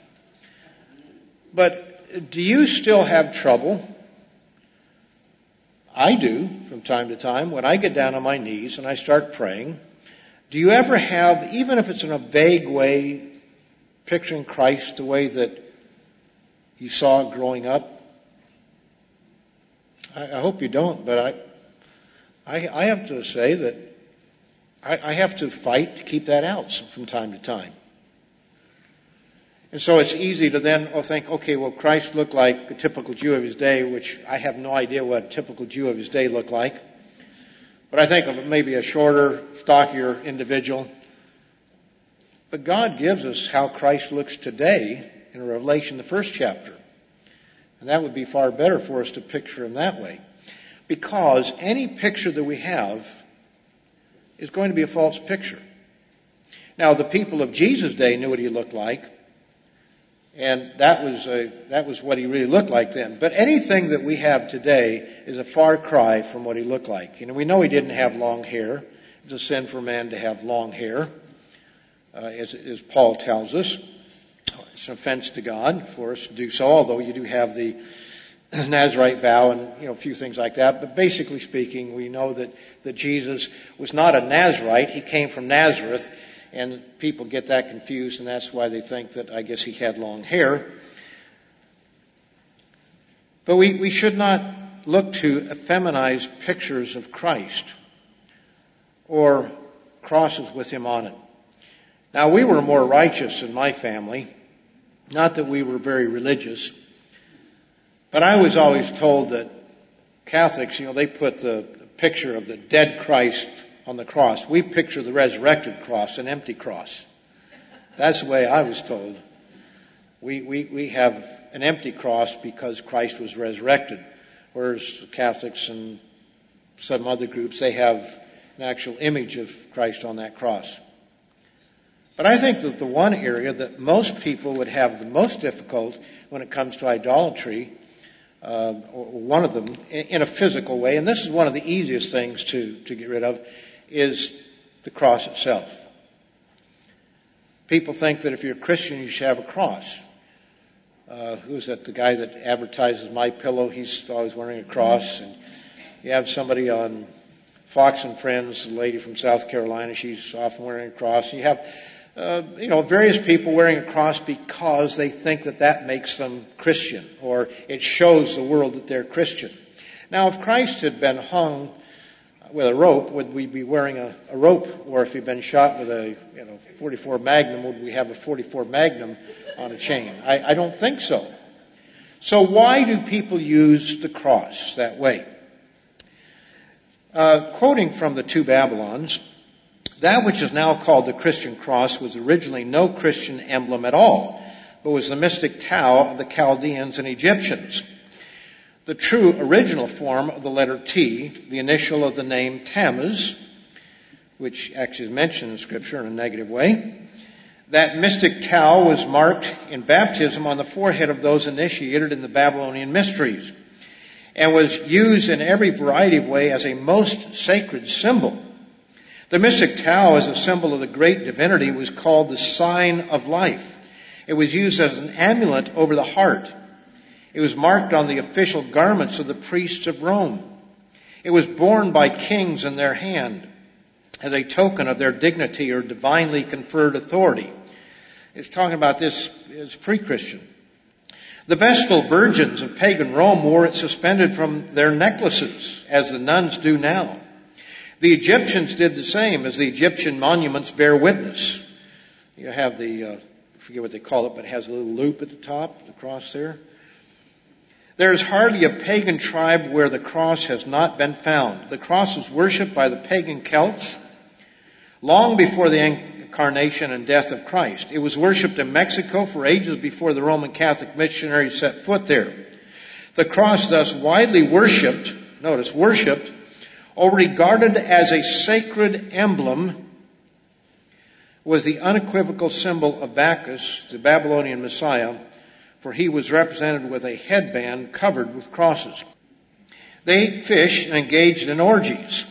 But do you still have trouble? I do from time to time when I get down on my knees and I start praying. Do you ever have, even if it's in a vague way, picturing Christ the way that you saw growing up? I, hope you don't, but I, I, I have to say that I, I have to fight to keep that out from time to time. And so it's easy to then oh, think, okay, well, Christ looked like a typical Jew of his day, which I have no idea what a typical Jew of his day looked like. But I think of maybe a shorter, stockier individual. But God gives us how Christ looks today in Revelation, the first chapter. And that would be far better for us to picture him that way. Because any picture that we have is going to be a false picture. Now, the people of Jesus' day knew what he looked like. And that was a, that was what he really looked like then. But anything that we have today is a far cry from what he looked like. You know, we know he didn't have long hair. It's a sin for man to have long hair, uh, as, as Paul tells us. It's an offense to God for us to do so, although you do have the Nazarite vow and, you know, a few things like that. But basically speaking, we know that, that Jesus was not a Nazarite. He came from Nazareth and people get that confused, and that's why they think that I guess he had long hair. But we, we should not look to effeminize pictures of Christ or crosses with him on it. Now we were more righteous in my family Not that we were very religious, but I was always told that Catholics, you know, they put the picture of the dead Christ on the cross. We picture the resurrected cross, an empty cross. That's the way I was told. We, we, we have an empty cross because Christ was resurrected. Whereas Catholics and some other groups, they have an actual image of Christ on that cross. But I think that the one area that most people would have the most difficult when it comes to idolatry, uh, one of them, in a physical way, and this is one of the easiest things to, to get rid of, is the cross itself. People think that if you're a Christian, you should have a cross. Uh, who's that? The guy that advertises my pillow. He's always wearing a cross, and you have somebody on Fox and Friends, the lady from South Carolina. She's often wearing a cross. You have uh, you know, various people wearing a cross because they think that that makes them Christian or it shows the world that they're Christian. Now, if Christ had been hung with a rope, would we be wearing a, a rope? Or if he'd been shot with a, you know, 44 Magnum, would we have a 44 Magnum on a chain? I, I don't think so. So why do people use the cross that way? Uh, quoting from the two Babylons, that which is now called the Christian cross was originally no Christian emblem at all, but was the mystic Tau of the Chaldeans and Egyptians. The true original form of the letter T, the initial of the name Tammuz, which actually is mentioned in scripture in a negative way, that mystic Tau was marked in baptism on the forehead of those initiated in the Babylonian mysteries and was used in every variety of way as a most sacred symbol the mystic Tau, as a symbol of the great divinity, was called the sign of life. It was used as an amulet over the heart. It was marked on the official garments of the priests of Rome. It was borne by kings in their hand as a token of their dignity or divinely conferred authority. It's talking about this as pre-Christian. The Vestal virgins of pagan Rome wore it suspended from their necklaces, as the nuns do now. The Egyptians did the same as the Egyptian monuments bear witness. You have the, uh, forget what they call it, but it has a little loop at the top, the cross there. There is hardly a pagan tribe where the cross has not been found. The cross was worshipped by the pagan Celts long before the incarnation and death of Christ. It was worshipped in Mexico for ages before the Roman Catholic missionaries set foot there. The cross thus widely worshipped, notice, worshipped or regarded as a sacred emblem was the unequivocal symbol of Bacchus, the Babylonian Messiah, for he was represented with a headband covered with crosses. They ate fish and engaged in orgies.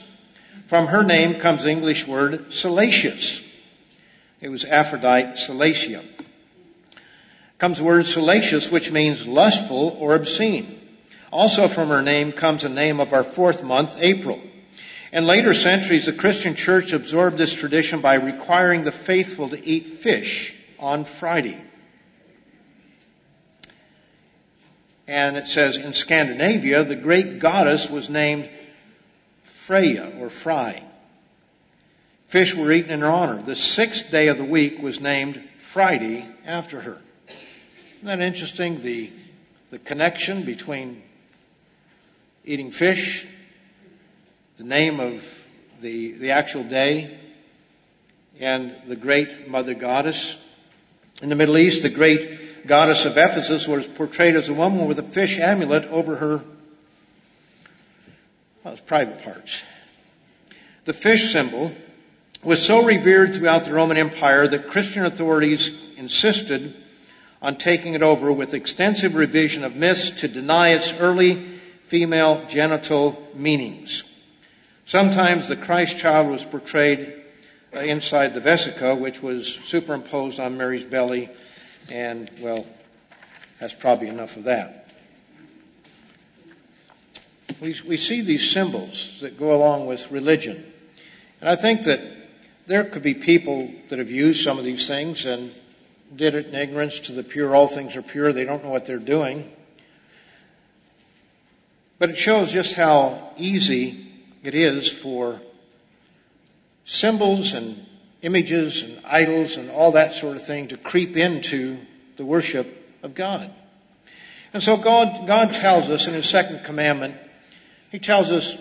From her name comes the English word salacious. It was Aphrodite Salacia. Comes the word salacious, which means lustful or obscene. Also from her name comes the name of our fourth month, April. In later centuries, the Christian church absorbed this tradition by requiring the faithful to eat fish on Friday. And it says in Scandinavia, the great goddess was named Freya or Fry. Fish were eaten in her honor. The sixth day of the week was named Friday after her. Isn't that interesting? The, the connection between eating fish the name of the, the actual day and the great mother goddess. In the Middle East, the great goddess of Ephesus was portrayed as a woman with a fish amulet over her well, private parts. The fish symbol was so revered throughout the Roman Empire that Christian authorities insisted on taking it over with extensive revision of myths to deny its early female genital meanings. Sometimes the Christ child was portrayed uh, inside the vesica, which was superimposed on Mary's belly, and well, that's probably enough of that. We, we see these symbols that go along with religion. And I think that there could be people that have used some of these things and did it in ignorance to the pure. All things are pure. They don't know what they're doing. But it shows just how easy it is for symbols and images and idols and all that sort of thing to creep into the worship of God. And so God, God tells us in His second commandment, He tells us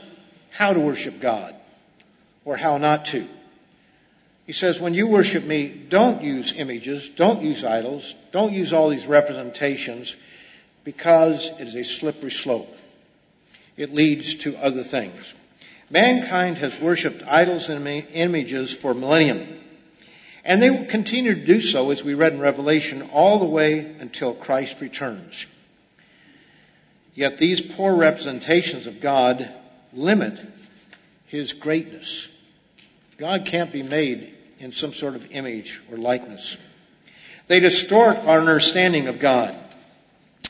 how to worship God or how not to. He says, when you worship me, don't use images, don't use idols, don't use all these representations because it is a slippery slope. It leads to other things. Mankind has worshiped idols and images for millennium. And they will continue to do so, as we read in Revelation, all the way until Christ returns. Yet these poor representations of God limit His greatness. God can't be made in some sort of image or likeness. They distort our understanding of God.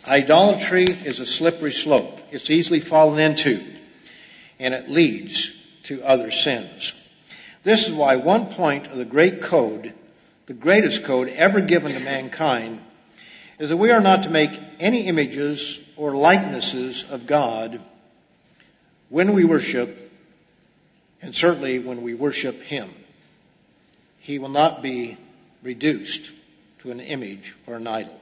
Idolatry is a slippery slope. It's easily fallen into, and it leads to other sins. This is why one point of the great code, the greatest code ever given to mankind, is that we are not to make any images or likenesses of God when we worship, and certainly when we worship Him. He will not be reduced to an image or an idol.